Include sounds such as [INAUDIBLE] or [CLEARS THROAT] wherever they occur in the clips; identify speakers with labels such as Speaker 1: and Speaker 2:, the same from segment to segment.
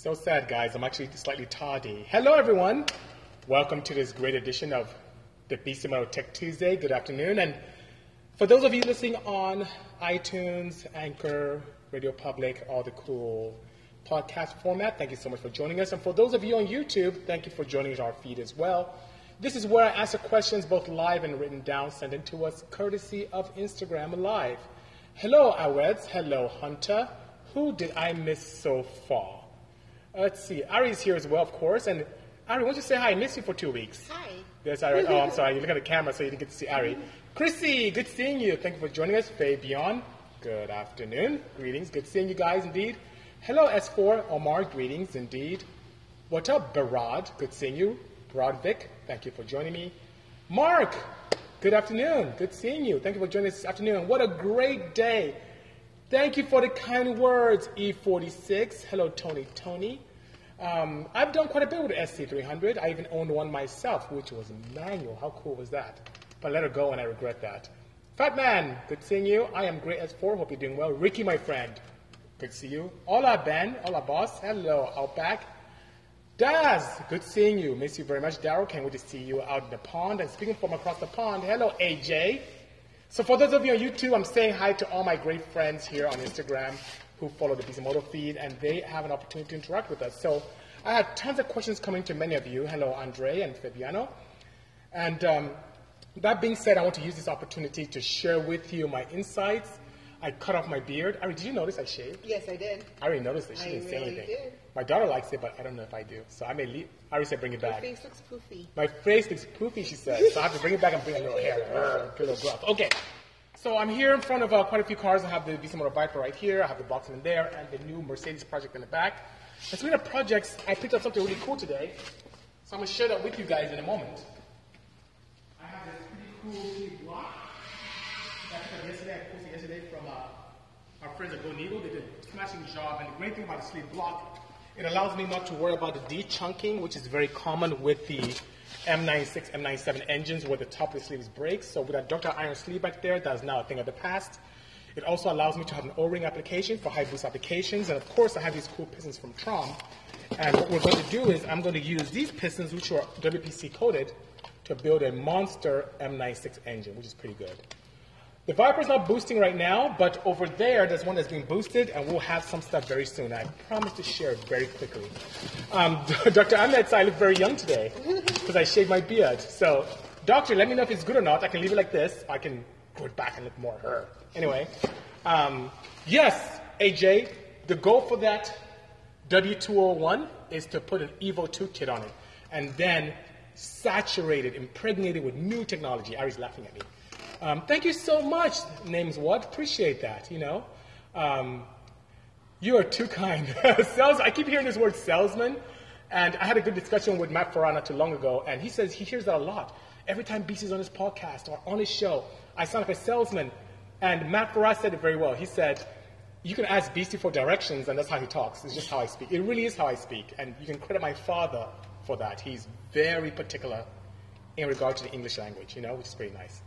Speaker 1: So sad, guys. I'm actually slightly tardy. Hello, everyone. Welcome to this great edition of the Bisimoto Tech Tuesday. Good afternoon. And for those of you listening on iTunes, Anchor, Radio Public, all the cool podcast format, thank you so much for joining us. And for those of you on YouTube, thank you for joining our feed as well. This is where I answer questions both live and written down, sent in to us courtesy of Instagram Live. Hello, Aweds. Hello, Hunter. Who did I miss so far? Uh, let's see. Ari is here as well, of course. And Ari, why don't you say hi? I missed you for two weeks.
Speaker 2: Hi.
Speaker 1: There's Ari. Oh, I'm [LAUGHS] sorry. You look at the camera, so you didn't get to see Ari. Chrissy, good seeing you. Thank you for joining us. Fabian, good afternoon. Greetings. Good seeing you guys indeed. Hello, S4. Omar, greetings indeed. What up, Barad? Good seeing you. Barad Vic, thank you for joining me. Mark, good afternoon. Good seeing you. Thank you for joining us this afternoon. What a great day. Thank you for the kind words, E46. Hello, Tony Tony. Um, I've done quite a bit with the SC300. I even owned one myself, which was manual. How cool was that? But I let her go and I regret that. Fat Man, good seeing you. I am great S4. Hope you're doing well. Ricky, my friend, good to see you. Hola, Ben. Hola, boss. Hello, Outback. Daz, good seeing you. Miss you very much, Daryl. Can't wait to see you out in the pond. And speaking from across the pond, hello, AJ. So for those of you on YouTube, I'm saying hi to all my great friends here on Instagram who follow the Bisimoto feed, and they have an opportunity to interact with us. So I had tons of questions coming to many of you. Hello, Andre and Fabiano. And um, that being said, I want to use this opportunity to share with you my insights. I cut off my beard. Ari, did you notice I shaved?
Speaker 2: Yes, I did.
Speaker 1: I already noticed it. She
Speaker 2: I
Speaker 1: didn't say anything.
Speaker 2: did.
Speaker 1: My daughter likes it, but I don't know if I do. So I may leave. Ari said bring it
Speaker 2: Your
Speaker 1: back.
Speaker 2: face looks poofy.
Speaker 1: My face looks poofy, she said. So I have to bring it back and bring a little hair, uh, a little gruff. Okay. So I'm here in front of uh, quite a few cars. I have the Bisimoto Viper right here. I have the Boxman there, and the new Mercedes project in the back. And speaking of projects, I picked up something really cool today. So I'm going to share that with you guys in a moment. I have this pretty cool sleeve block that I yesterday. I posted yesterday from uh, our friends at Go Needle. They did a smashing job. And the great thing about the sleeve block, it allows me not to worry about the de-chunking, which is very common with the M96, M97 engines where the top of the sleeves breaks. So with that ductile iron sleeve back there, that is now a thing of the past. It also allows me to have an O-ring application for high boost applications. And of course, I have these cool pistons from Trom. And what we're going to do is I'm going to use these pistons, which are WPC coated, to build a monster M96 engine, which is pretty good. The Viper's not boosting right now, but over there, there's one that's being boosted, and we'll have some stuff very soon. I promise to share it very quickly. Um, [LAUGHS] Dr. Ahmed, I look very young today [LAUGHS] because I shaved my beard. So, doctor, let me know if it's good or not. I can leave it like this. I can go back and look more her. Anyway, um, yes, AJ, the goal for that W201 is to put an Evo 2 kit on it and then saturate it, impregnate it with new technology. Ari's laughing at me. Um, thank you so much, names what? Appreciate that, you know. Um, you are too kind. [LAUGHS] Sales, I keep hearing this word salesman, and I had a good discussion with Matt Farah not too long ago, and he says he hears that a lot. Every time BC's on his podcast or on his show, I sound like a salesman. And Matt Farah said it very well. He said, you can ask BC for directions, and that's how he talks. It's just how I speak. It really is how I speak, and you can credit my father for that. He's very particular in regard to the English language, you know, which is pretty nice.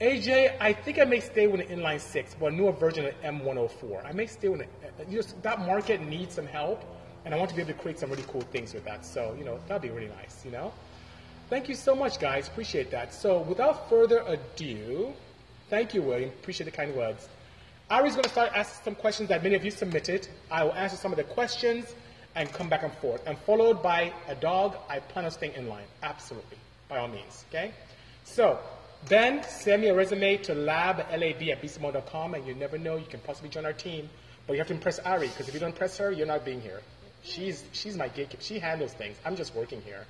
Speaker 1: AJ, I think I may stay with an inline six, but a newer version of M104. I may stay with it. Uh, you know, that market needs some help, and I want to be able to create some really cool things with that. So, you know, that'd be really nice, you know? Thank you so much, guys. Appreciate that. So, without further ado, thank you, William. Appreciate the kind words. Ari's going to start asking some questions that many of you submitted. I will answer some of the questions and come back and forth. And followed by a dog, I plan on staying in line. Absolutely. By all means. Okay? So, Ben, send me a resume to lab, L-A-B at bisimoto.com, and you never know, you can possibly join our team. But you have to impress Ari, because if you don't impress her, you're not being here. She's, she's my gatekeeper. She handles things. I'm just working here.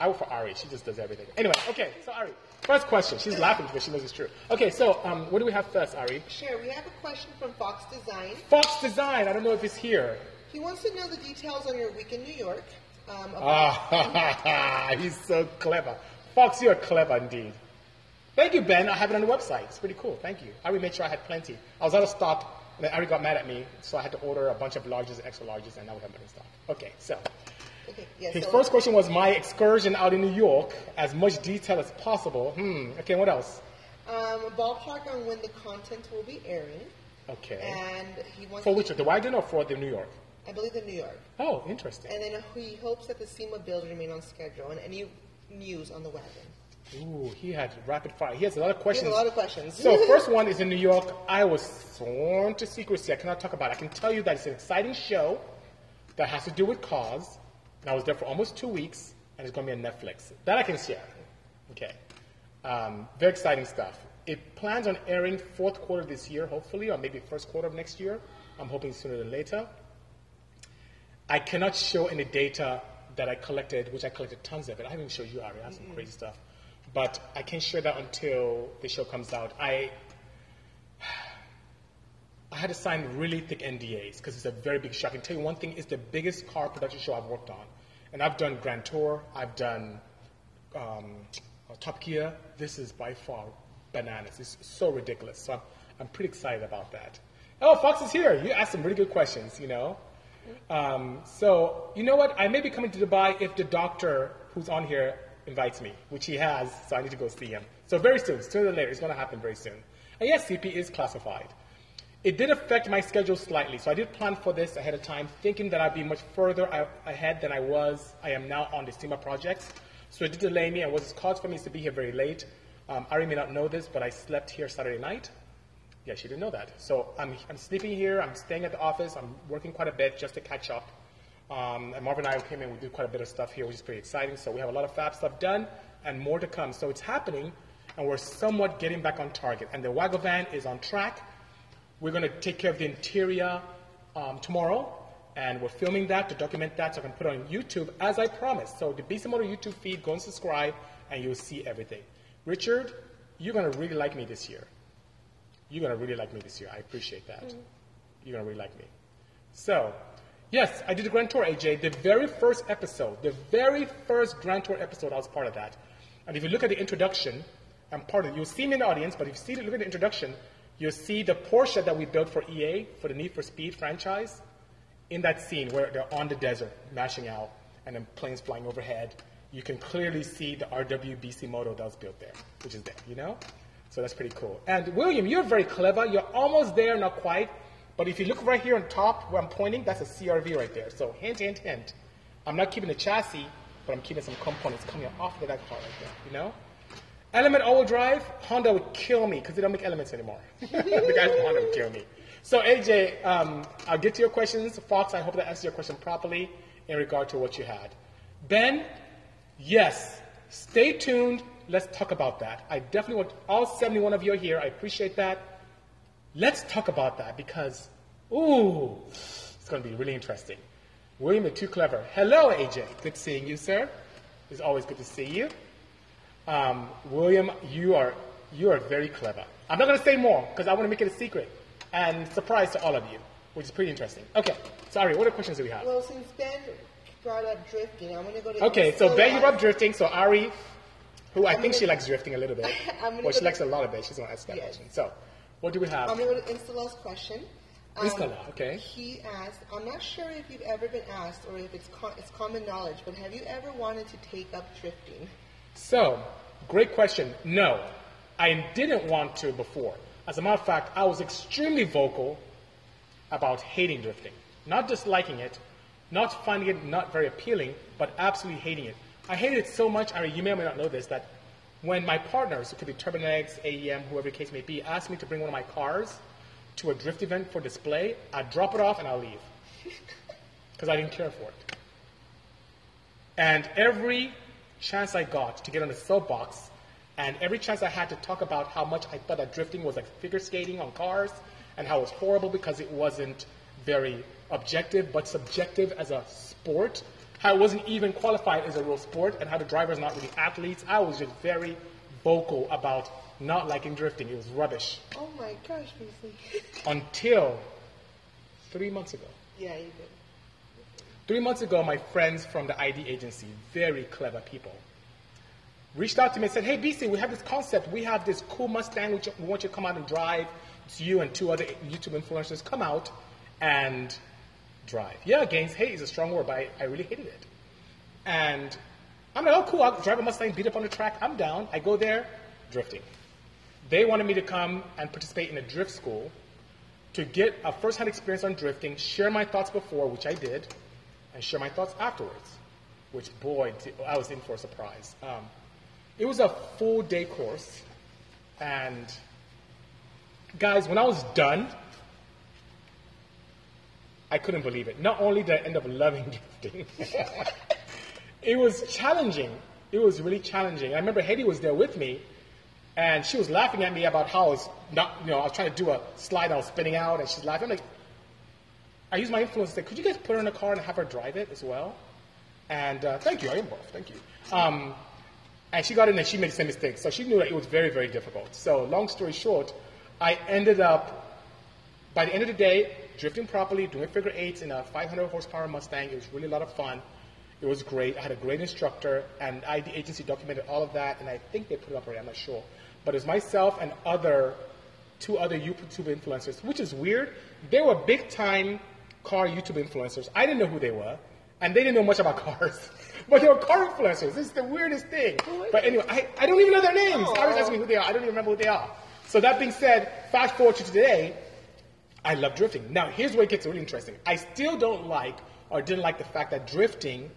Speaker 1: I work for Ari. She just does everything. Anyway, okay, so Ari, first question. She's laughing because she knows it's true. Okay, so um, what do we have first, Ari?
Speaker 2: Sure, we have a question from Fox Design.
Speaker 1: Fox Design. I don't know if he's here.
Speaker 2: He wants to know the details on your week in New York. Um,
Speaker 1: Ah, [LAUGHS] he's so clever. Fox, you're clever indeed. Thank you, Ben. I have it on the website. It's pretty cool. Thank you. Ari made sure I had plenty. I was out of stock, and then Ari got mad at me, so I had to order a bunch of larges and extra larges, and now we have money in stock. Okay, so
Speaker 2: okay, yeah,
Speaker 1: his
Speaker 2: so
Speaker 1: first question was my excursion out in New York, as much detail as possible. Hmm. Okay, what else?
Speaker 2: um, ballpark on when the content will be airing.
Speaker 1: Okay.
Speaker 2: And he wants
Speaker 1: For which, the wagon or for the New York?
Speaker 2: I believe in New York.
Speaker 1: Oh, interesting.
Speaker 2: And then he hopes that the SEMA build remain on schedule. And any news on the wagon?
Speaker 1: Ooh, he had rapid fire. He has a lot of
Speaker 2: He
Speaker 1: questions.
Speaker 2: has a lot of questions.
Speaker 1: So [LAUGHS] first one is in New York. I was sworn to secrecy. I cannot talk about it. I can tell you that it's an exciting show that has to do with cause. And I was there for almost two weeks, and it's going to be on Netflix. That I can share. Okay. Um, very exciting stuff. It plans on airing fourth quarter this year, hopefully, or maybe first quarter of next year. I'm hoping sooner than later. I cannot show any data that I collected, which I collected tons of it. I haven't showed you, Ari. I have some crazy stuff. But I can't share that until the show comes out. I I had to sign really thick NDAs because it's a very big show. I can tell you one thing: it's the biggest car production show I've worked on, and I've done Grand Tour, I've done um, Top Gear. This is by far bananas. It's so ridiculous. So I'm, I'm pretty excited about that. Oh, Fox is here. You asked some really good questions. You know. Um, so you know what? I may be coming to Dubai if the doctor who's on here invites me, which he has. So I need to go see him. So very soon, sooner than later, it's going to happen very soon. And yes, CP is classified. It did affect my schedule slightly, so I did plan for this ahead of time, thinking that I'd be much further ahead than I was, I am now on the SEMA projects. So it did delay me, and was caused for me to be here very late. Um, Ari may not know this, but I slept here Saturday night. Yeah, she didn't know that. So I'm, I'm sleeping here, I'm staying at the office, I'm working quite a bit just to catch up. Um, and Marvin and I came in, we did quite a bit of stuff here, which is pretty exciting. So we have a lot of fab stuff done and more to come. So it's happening, and we're somewhat getting back on target. And the Waggle van is on track. We're going to take care of the interior um, tomorrow, and we're filming that to document that so I can put it on YouTube as I promised. So the Bisimoto YouTube feed, go and subscribe, and you'll see everything. Richard, you're going to really like me this year. You're going to really like me this year. I appreciate that. You're going to really like me. So, yes, I did the Grand Tour, AJ. The very first episode, the very first Grand Tour episode, I was part of that. And if you look at the introduction, I'm part of it. You'll see me in the audience, but if you see, look at the introduction, you'll see the Porsche that we built for EA, for the Need for Speed franchise, in that scene where they're on the desert, mashing out, and then planes flying overhead. You can clearly see the RWB Bisimoto that was built there, which is there, you know? So that's pretty cool. And William, you're very clever. You're almost there, not quite. But if you look right here on top where I'm pointing, that's a CRV right there. So hint, hint, hint. I'm not keeping the chassis, but I'm keeping some components coming off of that car right there, you know? Element all-wheel drive, Honda would kill me because they don't make elements anymore. [LAUGHS] the guys from Honda would kill me. So AJ, um, I'll get to your questions. Fox, I hope that answers your question properly in regard to what you had. Ben, yes, stay tuned. Let's talk about that. I definitely want all 71 of you here. I appreciate that. Let's talk about that because, ooh, it's going to be really interesting. William, you're too clever. Hello, AJ. Good seeing you, sir. It's always good to see you. Um, William, you are you are very clever. I'm not going to say more because I want to make it a secret and surprise to all of you, which is pretty interesting. Okay, sorry. What are questions do we have?
Speaker 2: Well, since Ben brought up drifting, I'm going to go to.
Speaker 1: Okay, so Ben, you brought drifting. So Ari, who I think
Speaker 2: gonna-
Speaker 1: she likes drifting a little bit, [LAUGHS]
Speaker 2: I'm
Speaker 1: well, she likes a lot of it. She's going to ask that
Speaker 2: Yes.
Speaker 1: question. So, what do we have?
Speaker 2: I'm going to go to Instala's question. Um,
Speaker 1: Instala, okay.
Speaker 2: He asked, I'm not sure if you've ever been asked or if it's, co- it's common knowledge, but have you ever wanted to take up drifting?
Speaker 1: So, great question. No, I didn't want to before. As a matter of fact, I was extremely vocal about hating drifting. Not disliking it, not finding it not very appealing, but absolutely hating it. I hated it so much, I mean, you may or may not know this, that when my partners, it could be Turbonetics, AEM, whoever the case may be, asked me to bring one of my cars to a drift event for display, I'd drop it off and I'll leave. [LAUGHS] Because I didn't care for it. And every chance I got to get on the soapbox, and every chance I had to talk about how much I thought that drifting was like figure skating on cars, and how it was horrible because it wasn't very objective, but subjective as a sport, how it wasn't even qualified as a real sport, and how the drivers not really athletes. I was just very vocal about not liking drifting. It was rubbish
Speaker 2: Oh my gosh, Beasley. [LAUGHS]
Speaker 1: until three months ago.
Speaker 2: yeah, you did.
Speaker 1: Three months ago, my friends from the ID agency, very clever people, reached out to me and said, Hey, BC, we have this concept. We have this cool Mustang which we want you to come out and drive. It's you and two other YouTube influencers. Come out and drive. Yeah, Gaines, hate is a strong word, but I, I really hated it. And I'm like, oh, cool, I'll drive a Mustang, beat up on the track. I'm down. I go there, drifting. They wanted me to come and participate in a drift school to get a first-hand experience on drifting, share my thoughts before, which I did, and share my thoughts afterwards, which boy, I was in for a surprise. Um, it was a full day course, and guys, when I was done, I couldn't believe it. Not only did I end up loving [LAUGHS] drifting, it was challenging. It was really challenging. I remember Hedy was there with me, and she was laughing at me about how I was not, you know, I was trying to do a slide, I was spinning out, and she's laughing. I'm like, I used my influence to say, could you guys put her in a car and have her drive it as well? And uh, thank you, I am both, thank you. Um, and she got in and she made the same mistake. So she knew that it was very, very difficult. So long story short, I ended up, by the end of the day, drifting properly, doing figure eights in a 500 horsepower Mustang. It was really a lot of fun. It was great. I had a great instructor, and ID agency documented all of that, and I think they put it up already, I'm not sure. But it was myself and other two other YouTube influencers, which is weird. They were big time car YouTube influencers. I didn't know who they were, and they didn't know much about [LAUGHS] cars. But they were car influencers. This is the weirdest thing. But anyway, I, I don't even know their names. I was asking who they are. I don't even remember who they are. So that being said, fast forward to today, I love drifting. Now, here's where it gets really interesting. I still don't like or didn't like the fact that drifting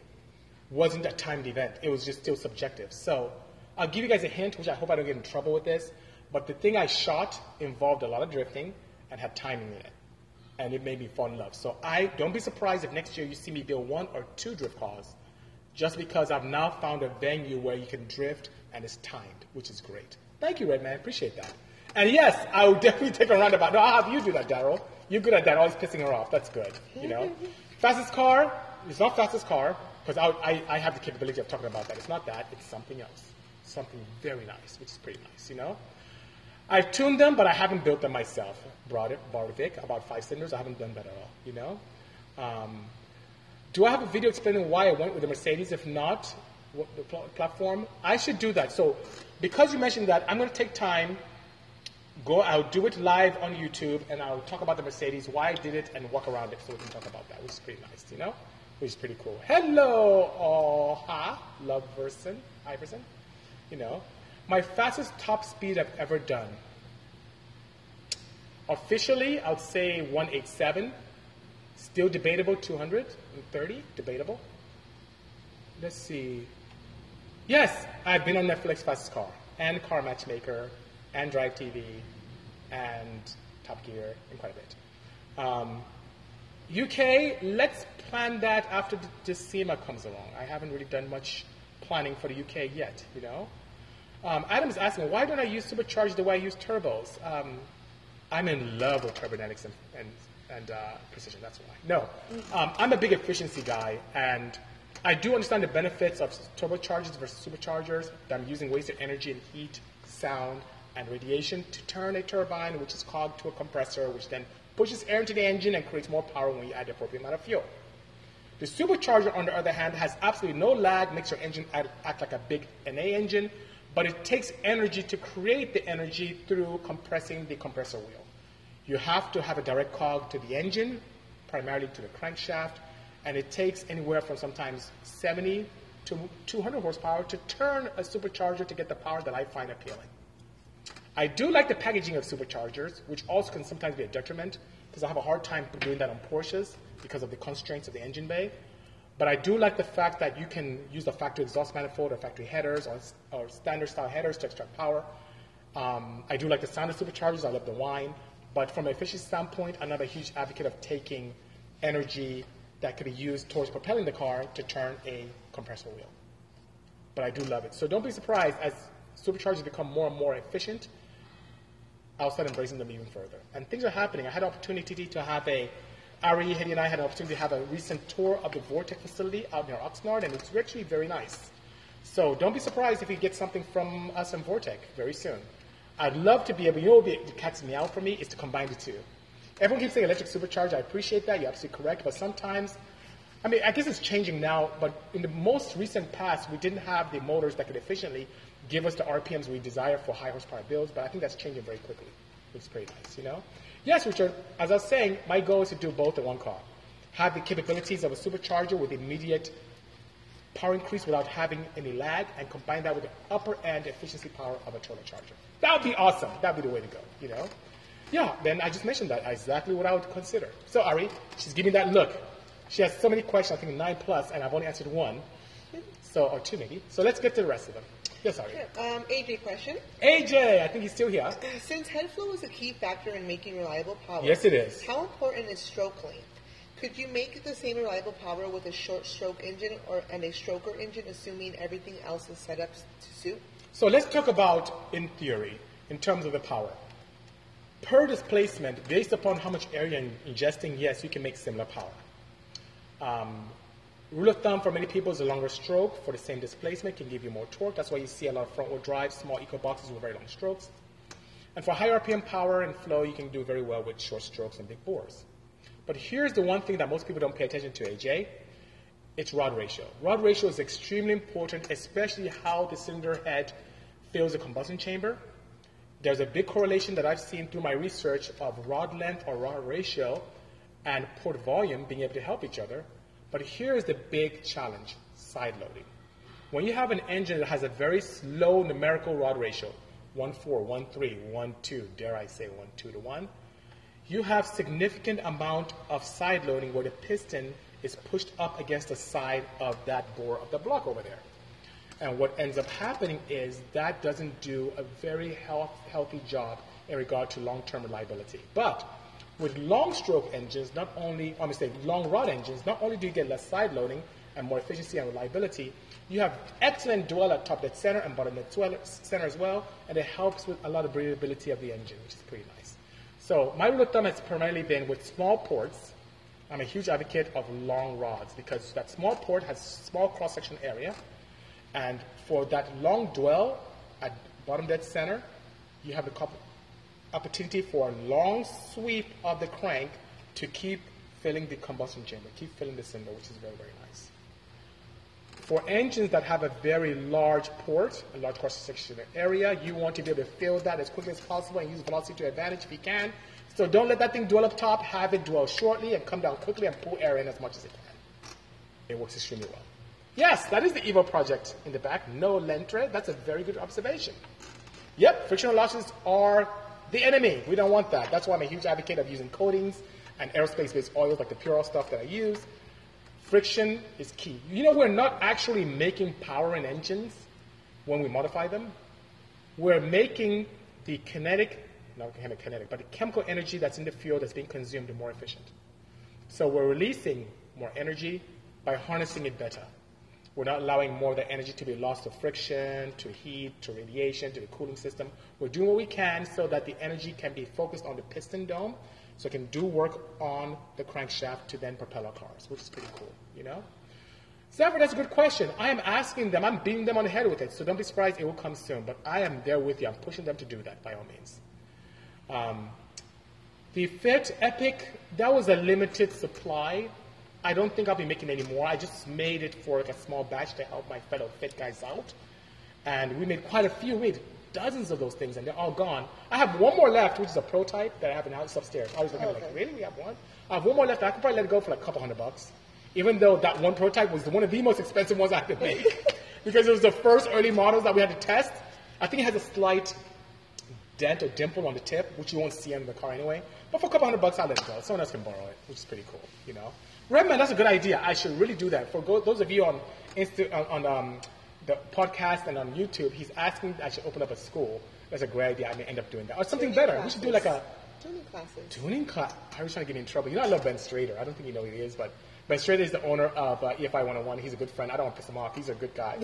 Speaker 1: wasn't a timed event. It was just still subjective. So I'll give you guys a hint, which I hope I don't get in trouble with this. But the thing I shot involved a lot of drifting and had timing in it. And it made me fall in love. So I don't be surprised if next year you see me build one or two drift cars, just because I've now found a venue where you can drift and it's timed, which is great. Thank you, Redman. Appreciate that. And yes, I will definitely take a roundabout. No, I'll have you do that, Daryl. You're good at that, always pissing her off. That's good. You know, [LAUGHS] fastest car. It's not fastest car because I, I, I have the capability of talking about that. It's not that. It's something else. Something very nice, which is pretty nice. You know. I've tuned them, but I haven't built them myself. Brought it, borrowed Vic, about five cylinders. I haven't done that at all. You know. Um, do I have a video explaining why I went with the Mercedes? If not, what, the pl- platform, I should do that. So, because you mentioned that, I'm going to take time. Go, I'll do it live on YouTube, and I'll talk about the Mercedes, why I did it, and walk around it, so we can talk about that, which is pretty nice, you know, which is pretty cool. Hello, oh ha, love Verson, Iverson, you know, my fastest top speed I've ever done. Officially, I would say 187. Still debatable, 230, debatable. Let's see. Yes, I've been on Netflix Fastest Car, and Car Matchmaker, and Drive TV, and Top Gear, and quite a bit. Um, UK, let's plan that after the, the SEMA comes along. I haven't really done much planning for the UK yet, you know. Um, Adam's asking, why don't I use supercharged the way I use turbos? Um, I'm in love with turbodynamics and, and, and uh, precision, that's why. No, um, I'm a big efficiency guy, and I do understand the benefits of turbochargers versus superchargers, that I'm using wasted energy and heat, sound, and radiation to turn a turbine, which is cogged to a compressor, which then pushes air into the engine and creates more power when you add the appropriate amount of fuel. The supercharger, on the other hand, has absolutely no lag, makes your engine act, act like a big NA engine, but it takes energy to create the energy through compressing the compressor wheel. You have to have a direct cog to the engine, primarily to the crankshaft, and it takes anywhere from sometimes 70 to 200 horsepower to turn a supercharger to get the power that I find appealing. I do like the packaging of superchargers, which also can sometimes be a detriment because I have a hard time doing that on Porsches because of the constraints of the engine bay. But I do like the fact that you can use the factory exhaust manifold or factory headers or, or standard style headers to extract power. Um, I do like the sound of superchargers. I love the whine. But from an efficiency standpoint, I'm not a huge advocate of taking energy that could be used towards propelling the car to turn a compressor wheel. But I do love it. So don't be surprised as superchargers become more and more efficient. I'll start embracing them even further. And things are happening. I had an opportunity to have a, Ari, Hedy, and I had an opportunity to have a recent tour of the Vortech facility out near Oxnard, and it's actually very nice. So don't be surprised if you get something from us in Vortech very soon. I'd love to be able, you know what catches me out for me is to combine the two. Everyone keeps saying electric supercharger. I appreciate that. You're absolutely correct. But sometimes, I mean, I guess it's changing now, but in the most recent past, we didn't have the motors that could efficiently give us the RPMs we desire for high horsepower builds, but I think that's changing very quickly, is pretty nice, you know? Yes, Richard, as I was saying, my goal is to do both in one car. Have the capabilities of a supercharger with immediate power increase without having any lag, and combine that with the upper end efficiency power of a turbocharger. That would be awesome. That would be the way to go, you know? Yeah, then I just mentioned that exactly what I would consider. So Ari, she's giving that look. She has so many questions, I think nine plus, and I've only answered one, so or two maybe. So let's get to the rest of them. Yes, Ari.
Speaker 2: Um, AJ question.
Speaker 1: AJ, I think he's still here.
Speaker 2: Since head flow is a key factor in making reliable power,
Speaker 1: Yes, it is.
Speaker 2: How important is stroke length? Could you make the same reliable power with a short stroke engine or and a stroker engine, assuming everything else is set up to suit?
Speaker 1: So let's talk about in theory, in terms of the power. Per displacement, based upon how much air you're ingesting, yes, you can make similar power. Um, rule of thumb for many people is a longer stroke for the same displacement can give you more torque. That's why you see a lot of front wheel drive, small eco boxes with very long strokes. And for high RPM power and flow, you can do very well with short strokes and big bores. But here's the one thing that most people don't pay attention to, AJ. It's rod ratio. Rod ratio is extremely important, especially how the cylinder head fills the combustion chamber. There's a big correlation that I've seen through my research of rod length or rod ratio and port volume being able to help each other. But here's the big challenge, side loading. When you have an engine that has a very slow numerical rod ratio, 1 4, 1 3, 1 2, dare I say 1 2 to 1, you have significant amount of side loading where the piston is pushed up against the side of that bore of the block over there. And what ends up happening is that doesn't do a very health, healthy job in regard to long-term reliability. But with long stroke engines, not only, I mistake, long rod engines, not only do you get less side loading and more efficiency and reliability, you have excellent dwell at top dead center and bottom dead center as well, and it helps with a lot of breathability of the engine, which is pretty nice. So my rule of thumb has primarily been with small ports. I'm a huge advocate of long rods because that small port has small cross-section area, and for that long dwell at bottom dead center, you have the opportunity for a long sweep of the crank to keep filling the combustion chamber, keep filling the cylinder, which is very, very nice. For engines that have a very large port, a large cross-section area, you want to be able to fill that as quickly as possible and use velocity to advantage if you can. So don't let that thing dwell up top, have it dwell shortly and come down quickly and pull air in as much as it can. It works extremely well. Yes, that is the Evo project in the back. No Lentre. That's a very good observation. Yep, frictional losses are the enemy. We don't want that. That's why I'm a huge advocate of using coatings and aerospace-based oils like the Puro stuff that I use. Friction is key. You know, we're not actually making power in engines when we modify them. We're making the kinetic, not kinetic, but the chemical energy that's in the fuel that's being consumed more efficient. So we're releasing more energy by harnessing it better. We're not allowing more of the energy to be lost to friction, to heat, to radiation, to the cooling system. We're doing what we can so that the energy can be focused on the piston dome so it can do work on the crankshaft to then propel our cars, which is pretty cool, you know? Zephyr, that's a good question. I am asking them, I'm beating them on the head with it, so don't be surprised it will come soon. But I am there with you. I'm pushing them to do that by all means. Um, the Fit Epic, that was a limited supply. I don't think I'll be making any more. I just made it for like a small batch to help my fellow fit guys out. And we made quite a few. We made dozens of those things, and they're all gone. I have one more left, which is a prototype that I have in house upstairs. I was looking oh, okay. like, really? We have one? I have one more left. I could probably let it go for like a couple hundred bucks, even though that one prototype was one of the most expensive ones I had to make [LAUGHS] because it was the first early models that we had to test. I think it has a slight dent or dimple on the tip, which you won't see on the car anyway. But for a couple hundred bucks, I'll let it go. Someone else can borrow it, which is pretty cool, you know. Redman, that's a good idea. I should really do that. For those of you on Insta, on, um, the podcast and on YouTube, he's asking I should open up a school. That's a great idea. I may end up doing that. Or something tuning better. Classes. We should do like a
Speaker 2: tuning classes.
Speaker 1: Tuning class. I was trying to get me in trouble. You know, I love Ben Strader. I don't think you know who he is, but Ben Strader is the owner of uh, EFI 101. He's a good friend. I don't want to piss him off. He's a good guy.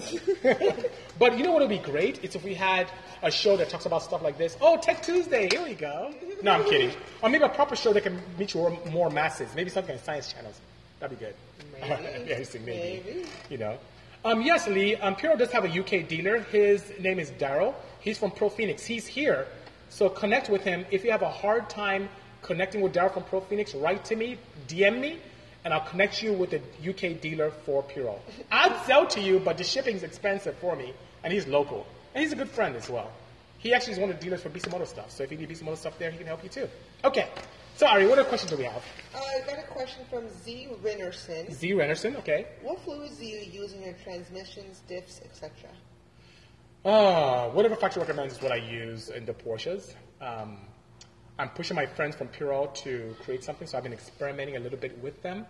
Speaker 1: [LAUGHS] but you know what would be great? It's if we had a show that talks about stuff like this. Oh, Tech Tuesday. Here we go. No, I'm kidding. Or maybe a proper show that can reach more, more masses. Maybe something on science channels. That'd be good.
Speaker 2: Maybe. [LAUGHS]
Speaker 1: yes, maybe.
Speaker 2: maybe.
Speaker 1: You know. Um, yes, Lee. Um, Puro does have a UK dealer. His name is Daryl. He's from Pro Phoenix. He's here. So connect with him. If you have a hard time connecting with Daryl from Pro Phoenix, write to me, DM me, and I'll connect you with a UK dealer for Puro. I'd sell to you, but the shipping's expensive for me, and he's local. And he's a good friend as well. He actually is one of the dealers for Bisimoto stuff. So if you need Bisimoto stuff there, he can help you too. Okay. So Ari, what other questions do we have?
Speaker 2: Uh, I got a question from Z Rennerson.
Speaker 1: Z Rennerson, okay.
Speaker 2: What fluids do you use in your transmissions, diffs, etc.?
Speaker 1: Uh, whatever factory recommends is what I use in the Porsches. Um, I'm pushing my friends from Puro to create something, so I've been experimenting a little bit with them.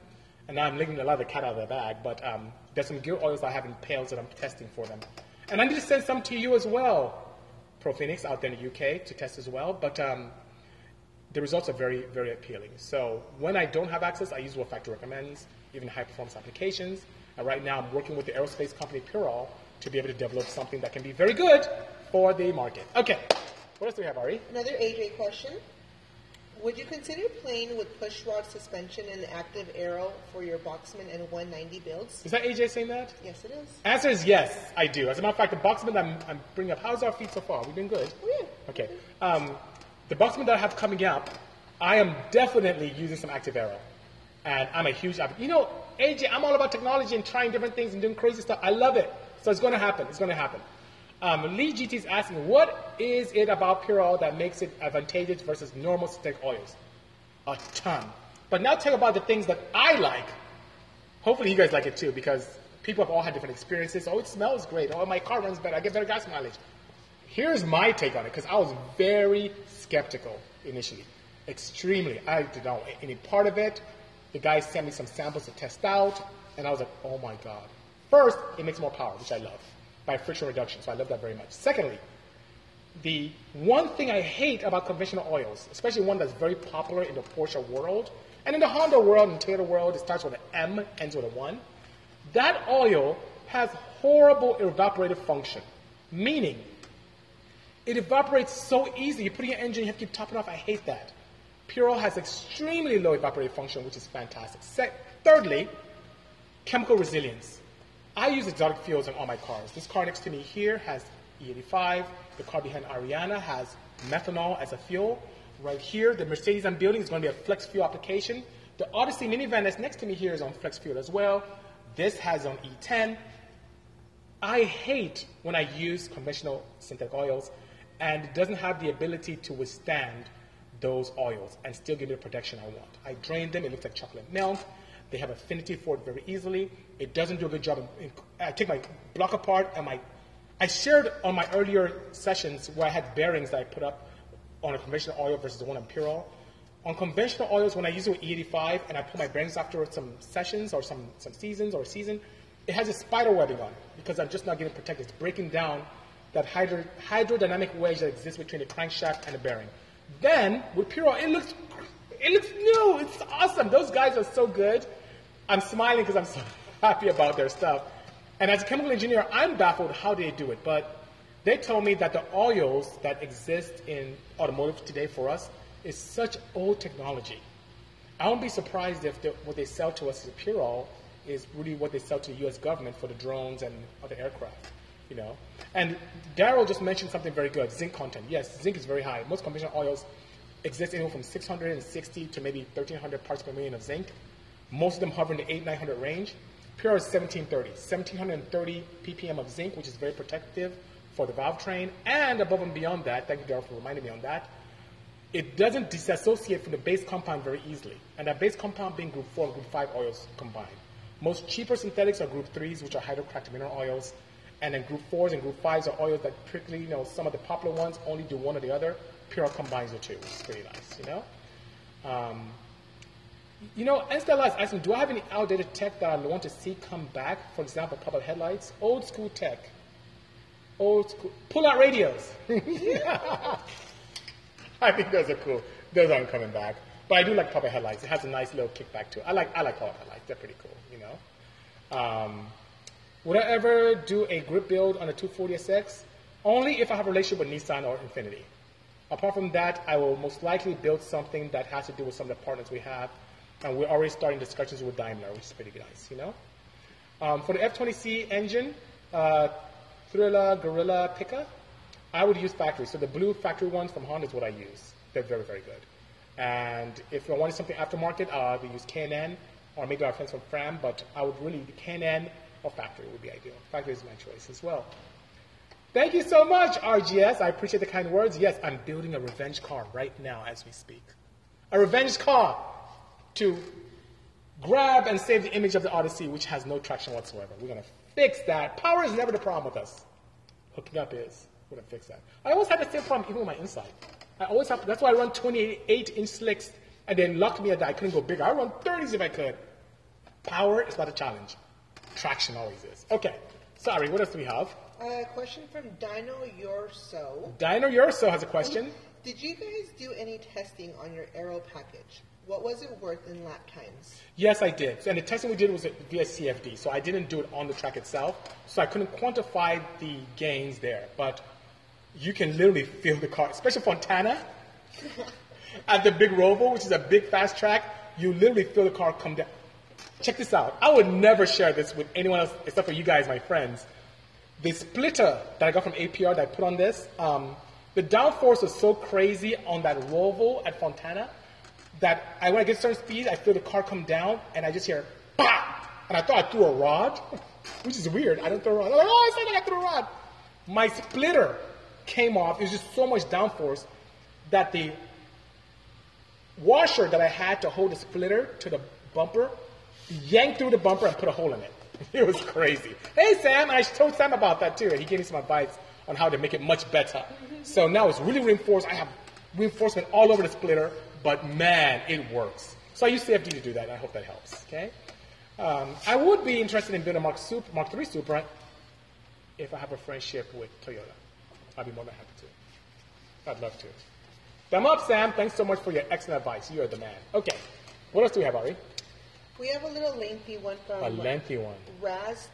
Speaker 1: And now I'm letting a lot of the cat out of the bag, but um, there's some gear oils I have in pails that I'm testing for them. And I need to send some to you as well, Pro Phoenix out there in the UK to test as well. But um, the results are very, very appealing. So when I don't have access, I use what Factor recommends, even high performance applications. And right now I'm working with the aerospace company Purol to be able to develop something that can be very good for the market. Okay, what else do we have, Ari?
Speaker 2: Another AJ question. Would you consider playing with push rod suspension and active aero for your Boxman and 190 builds?
Speaker 1: Is that AJ saying that?
Speaker 2: Yes, it is.
Speaker 1: Answer is yes, I do. As a matter of fact, the Boxman that I'm, I'm bringing up, how's our feet so far? We've been good.
Speaker 2: Oh, yeah.
Speaker 1: Okay. Um, the Boxman that I have coming up, I am definitely using some active aero. And I'm a huge, you know, AJ, I'm all about technology and trying different things and doing crazy stuff. I love it. So it's going to happen. It's going to happen. Um, Lee GT is asking, what is it about Purell that makes it advantageous versus normal synthetic oils? A ton. But now tell about the things that I like. Hopefully you guys like it too, because people have all had different experiences. Oh, it smells great. Oh, my car runs better. I get better gas mileage. Here's my take on it, because I was very skeptical initially. Extremely. I didn't know any part of it. The guy sent me some samples to test out, and I was like, oh my God. First, it makes more power, which I love, by friction reduction, so I love that very much. Secondly, the one thing I hate about conventional oils, especially one that's very popular in the Porsche world, and in the Honda world and Toyota world, it starts with an M, ends with a 1. That oil has horrible evaporative function, meaning it evaporates so easy. You put in your engine, you have to keep topping off. I hate that. Purell has extremely low evaporative function, which is fantastic. Se- thirdly, chemical resilience. I use exotic fuels in all my cars. This car next to me here has E85. The car behind Ariana has methanol as a fuel. Right here, the Mercedes I'm building is going to be a flex fuel application. The Odyssey minivan that's next to me here is on flex fuel as well. This has on E10. I hate when I use conventional synthetic oils and it doesn't have the ability to withstand those oils and still give me the protection I want. I drain them, it looks like chocolate milk. They have affinity for it very easily. It doesn't do a good job. I take my block apart and my, I shared on my earlier sessions where I had bearings that I put up on a conventional oil versus the one on Purell. On conventional oils, when I use it with E85 and I put my bearings after some sessions or some, some seasons or a season, it has a spider webbing on it because I'm just not getting protected. It's breaking down that hydro, hydrodynamic wedge that exists between the crankshaft and the bearing. Then with Purell, it looks it looks new. It's awesome. Those guys are so good. I'm smiling because I'm so [LAUGHS] happy about their stuff. And as a chemical engineer, I'm baffled how they do it. But they told me that the oils that exist in automotive today for us is such old technology. I won't be surprised if the, what they sell to us as a is really what they sell to the U.S. government for the drones and other aircraft. You know, and Daryl just mentioned something very good: zinc content. Yes, zinc is very high. Most conventional oils exist anywhere from 660 to maybe 1,300 parts per million of zinc. Most of them hover in the 8, 900 range. Pure is 1730, 1730 ppm of zinc, which is very protective for the valve train. And above and beyond that, thank you, Daryl, for reminding me on that, it doesn't disassociate from the base compound very easily. And that base compound being group 4 and group 5 oils combined. Most cheaper synthetics are group 3s, which are hydrocracked mineral oils. And then group 4s and group 5s are oils that particularly, you know, some of the popular ones only do one or the other. Pure combines the two. It's pretty nice, you know? Um, you know, Estella is asking, do I have any outdated tech that I want to see come back? For example, pop-up headlights, old school tech, old school pull-out radios. [LAUGHS] [LAUGHS] I think those are cool. Those aren't coming back, but I do like pop-up headlights. It has a nice little kickback to it. I like I like pop-up headlights. They're pretty cool. You know. Um, would I ever do a grip build on a 240SX? Only if I have a relationship with Nissan or Infiniti. Apart from that, I will most likely build something that has to do with some of the partners we have and we're already starting discussions with Daimler, which is pretty nice, you know. Um, for the F20C engine, uh, Thrilla, Gorilla, Pika, I would use factory. So the blue factory ones from Honda is what I use. They're very, very good. And if I wanted something aftermarket, uh, I would use K&N or maybe our friends from Fram, but I would really, K&N or factory would be ideal. Factory is my choice as well. Thank you so much, RGS. I appreciate the kind words. Yes, I'm building a revenge car right now as we speak. A revenge car to grab and save the image of the Odyssey, which has no traction whatsoever. We're going to fix that. Power is never the problem with us. Hooking up is. We're going to fix that. I always had the same problem even with my Insight. I always have. That's why I run 28 inch slicks, and then lucked me that I couldn't go bigger. I run 30s if I could. Power is not a challenge. Traction always is. Okay. Sorry. What else do we have?
Speaker 2: A question from Dino Yorso.
Speaker 1: Dino Urso has a question.
Speaker 2: Um, did you guys do any testing on your Aero package? What was it worth in lap times?
Speaker 1: Yes, I did. And the testing we did was via CFD, so I didn't do it on the track itself. So I couldn't quantify the gains there. But you can literally feel the car, especially Fontana [LAUGHS] at the Big Roval, which is a big fast track. You literally feel the car come down. Check this out. I would never share this with anyone else except for you guys, my friends. The splitter that I got from APR that I put on this, um, the downforce was so crazy on that Roval at Fontana that I, when I get certain speed, I feel the car come down and I just hear, bah! And I thought I threw a rod, [LAUGHS] which is weird. I don't throw a rod. I'm like, oh, I threw a rod. My splitter came off. It was just so much downforce that the washer that I had to hold the splitter to the bumper yanked through the bumper and put a hole in it. [LAUGHS] It was crazy. Hey, Sam, I told Sam about that too, and he gave me some advice on how to make it much better. So now it's really reinforced. I have reinforcement all over the splitter, but man, it works. So I use CFD to do that, and I hope that helps. Okay. Um, I would be interested in building a Mark, Super, Mark III Supra if I have a friendship with Toyota. I'd be more than happy to. I'd love to. Thumb up, Sam. Thanks so much for your excellent advice. You are the man. Okay. What else do we have, Ari?
Speaker 2: We have a little lengthy one from
Speaker 1: A lengthy one.
Speaker 2: Raz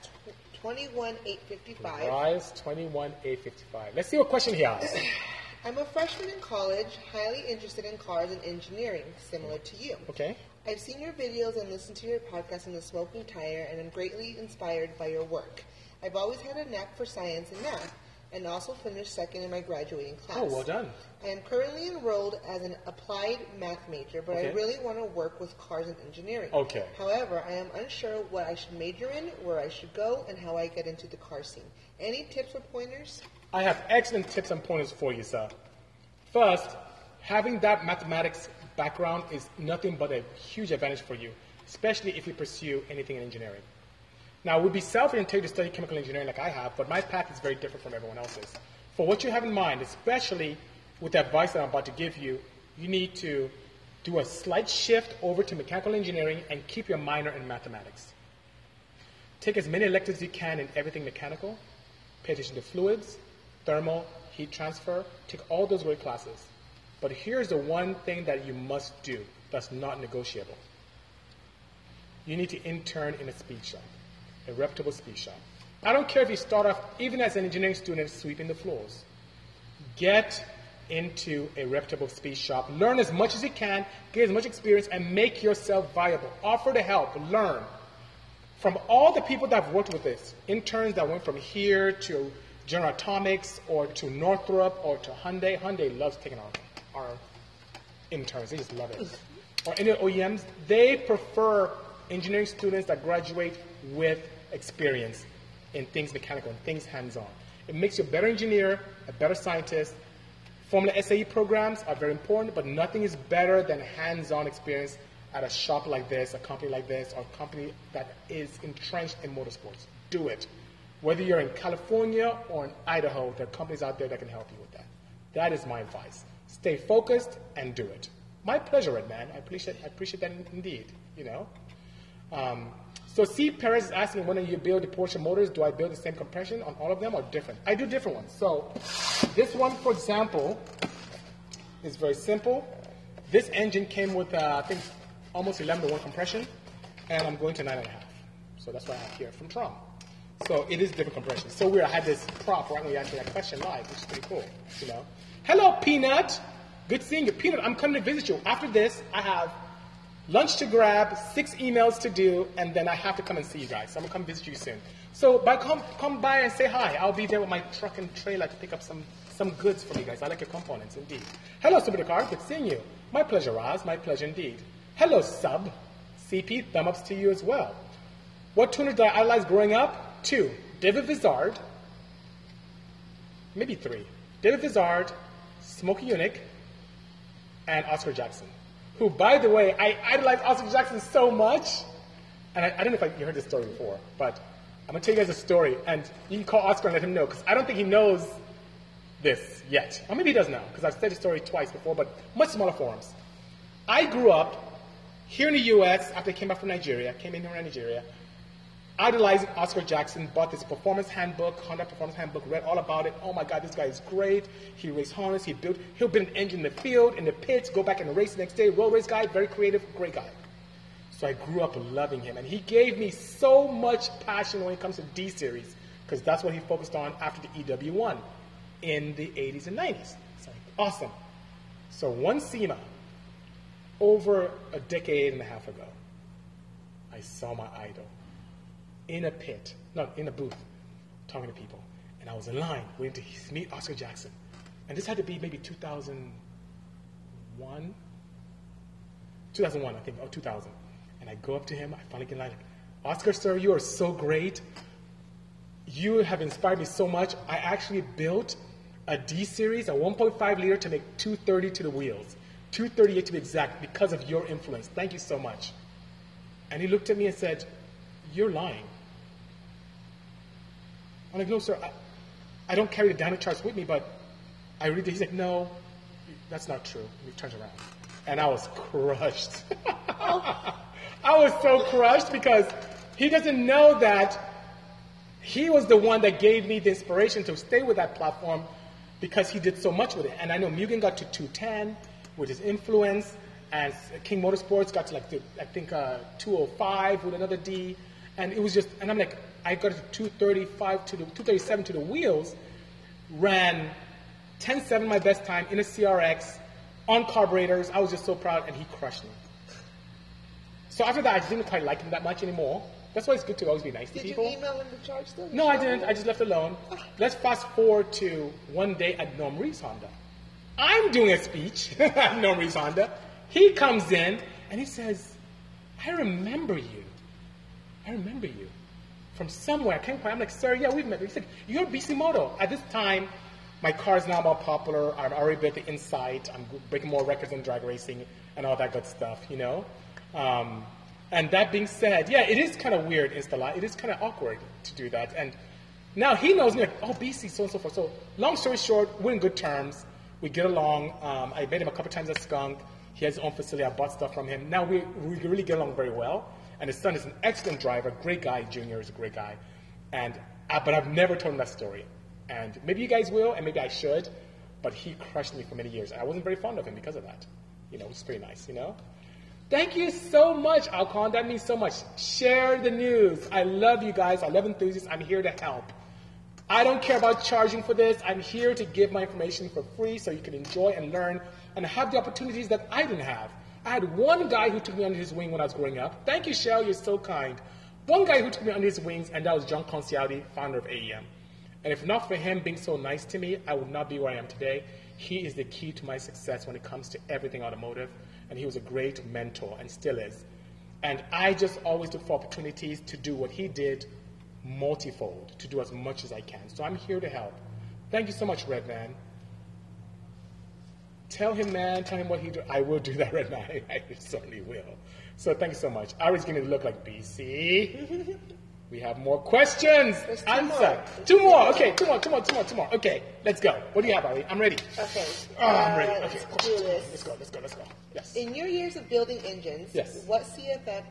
Speaker 2: twenty one eight fifty five.
Speaker 1: Rise 21855. Let's see what question he has. [CLEARS THROAT]
Speaker 2: I'm a freshman in college, highly interested in cars and engineering, similar to you.
Speaker 1: Okay.
Speaker 2: I've seen your videos and listened to your podcast on the smoking tire, and I'm greatly inspired by your work. I've always had a knack for science and math, and also finished second in my graduating class.
Speaker 1: Oh, well done.
Speaker 2: I am currently enrolled as an applied math major, but
Speaker 1: Okay.
Speaker 2: I really want to work with cars and engineering.
Speaker 1: Okay.
Speaker 2: However, I am unsure what I should major in, where I should go, and how I get into the car scene. Any tips or pointers?
Speaker 1: I have excellent tips and pointers for you, sir. First, having that mathematics background is nothing but a huge advantage for you, especially if you pursue anything in engineering. Now, it would be selfish to to study chemical engineering like I have, but my path is very different from everyone else's. For what you have in mind, especially with the advice that I'm about to give you, you need to do a slight shift over to mechanical engineering and keep your minor in mathematics. Take as many electives as you can in everything mechanical. Pay attention to fluids, thermal, heat transfer. Take all those great classes. But here's the one thing that you must do that's not negotiable. You need to intern in a speed shop, a reputable speed shop. I don't care if you start off, even as an engineering student, sweeping the floors. Get into a reputable speed shop. Learn as much as you can, get as much experience, and make yourself viable. Offer to help, learn. From all the people that have worked with this, interns that went from here to General Atomics or to Northrop or to Hyundai, Hyundai loves taking our, our interns. They just love it. Or any OEMs, they prefer engineering students that graduate with experience in things mechanical and things hands-on. It makes you a better engineer, a better scientist. Formula SAE programs are very important, but nothing is better than hands-on experience at a shop like this, a company like this, or a company that is entrenched in motorsports. Do it. Whether you're in California or in Idaho, there are companies out there that can help you with that. That is my advice. Stay focused and do it. My pleasure, Red Man. I appreciate, I appreciate that indeed. You know. Um, so C. Perez is asking when you build the Porsche motors, do I build the same compression on all of them or different? I do different ones. So this one, for example, is very simple. This engine came with, uh, I think, almost 11 to 1 compression, and I'm going to 9.5. So that's what I have here from Trom. So it is different compression. So weird, I had this prop right when you asked that question live, which is pretty cool, you know. Hello, Peanut. Good seeing you. Peanut, I'm coming to visit you. After this, I have lunch to grab, six emails to do, and then I have to come and see you guys. So I'm gonna come visit you soon. So by come come by and say hi. I'll be there with my truck and trailer to pick up some some goods from you guys. I like your components indeed. Hello, Supercar. Good seeing you. My pleasure, Roz. My pleasure indeed. Hello, Sub. CP, thumb ups to you as well. What tuners did I idolize growing up? Two. David Vizard. Maybe three. David Vizard, Smokey Yunick, and Oscar Jackson. Who, by the way, I idolize Oscar Jackson so much. And I, I don't know if I, you heard this story before, but I'm gonna tell you guys a story, and you can call Oscar and let him know, because I don't think he knows this yet. Or maybe he does now, because I've said the story twice before, but much smaller forms. I grew up here in the U.S. after I came back from Nigeria, came in in Nigeria, idolizing Oscar Jackson, bought this performance handbook, Honda performance handbook, read all about it. Oh my God, this guy is great. He raced harness, he built, he'll build an engine in the field, in the pits, go back and race the next day. Road race guy, very creative, great guy. So I grew up loving him, and he gave me so much passion when it comes to D series, because that's what he focused on after the EW1 in the 80s and 90s. It's like, awesome. So one SEMA, over a decade and a half ago, I saw my idol in a pit, not in a booth, talking to people. And I was in line waiting to meet Oscar Jackson. And this had to be maybe 2001? 2001, I think, or 2000. And I go up to him, I finally get in line. Oscar, sir, you are so great. You have inspired me so much. I actually built a D series, a 1.5 liter to make 230 to the wheels. 238 to be exact, because of your influence. Thank you so much. And he looked at me and said, You're lying. I'm like, No, sir, I, I don't carry the dyno charts with me, but I read it. He's like, No, that's not true. He turns around. And I was crushed. [LAUGHS] I was so crushed because he doesn't know that he was the one that gave me the inspiration to stay with that platform because he did so much with it. And I know Mugen got to 210 with his influence, and King Motorsports got to like, I think, uh, 205 with another D. And it was just, and I'm like, I got to 235 to the, 237 to the wheels, ran 10.7 my best time in a CRX on carburetors. I was just so proud, and he crushed me. So after that, I didn't quite like him that much anymore. That's why it's good to always be nice to people.
Speaker 2: Did you email him the charge still?
Speaker 1: No, I didn't. I just left alone. Ah. Let's fast forward to one day at Norm Reeves Honda. I'm doing a speech [LAUGHS] at Norm Reeves Honda. He comes in and he says, I remember you. I remember you from somewhere. I can't quite. I'm like, sir, yeah, we've met. He said, you're Bisimoto. At this time, my car is now more popular. I've already built the Insight. I'm breaking more records in drag racing and all that good stuff, you know? Um, and that being said, yeah, it is kind of weird, Insta It is kind of awkward to do that. And now he knows me, like, oh, BC, so and so forth. So, long story short, we're in good terms. We get along. Um, I met him a couple times at Skunk. He has his own facility. I bought stuff from him. Now we, we really get along very well. And his son is an excellent driver, great guy. Junior is a great guy. And uh, but I've never told him that story. And maybe you guys will, and maybe I should. But he crushed me for many years. And I wasn't very fond of him because of that. You know, it's pretty nice, you know? Thank you so much, Alcon. That means so much. Share the news. I love you guys. I love enthusiasts. I'm here to help. I don't care about charging for this. I'm here to give my information for free so you can enjoy and learn and have the opportunities that I didn't have. I had one guy who took me under his wing when I was growing up. Thank you, Shell. You're so kind. One guy who took me under his wings, and that was John Concialdi, founder of AEM. And if not for him being so nice to me, I would not be where I am today. He is the key to my success when it comes to everything automotive and he was a great mentor and still is. And I just always look for opportunities to do what he did multifold, to do as much as I can. So I'm here to help. Thank you so much, Red Man. Tell him, man, tell him what he do. I will do [LAUGHS] that, right now. I certainly will. So thank you so much. Ari's going to look like BC. [LAUGHS] We have more questions.
Speaker 2: There's two
Speaker 1: Answer.
Speaker 2: more.
Speaker 1: Two more. Okay, two more, two more, two more, two more. Okay, let's go. What do you have, Ari? I'm ready.
Speaker 2: Okay.
Speaker 1: Oh, I'm ready.
Speaker 2: Uh,
Speaker 1: Okay,
Speaker 2: Let's do this.
Speaker 1: let's go, let's go, let's go. Yes.
Speaker 2: In your years of building engines,
Speaker 1: Yes.
Speaker 2: what CFM,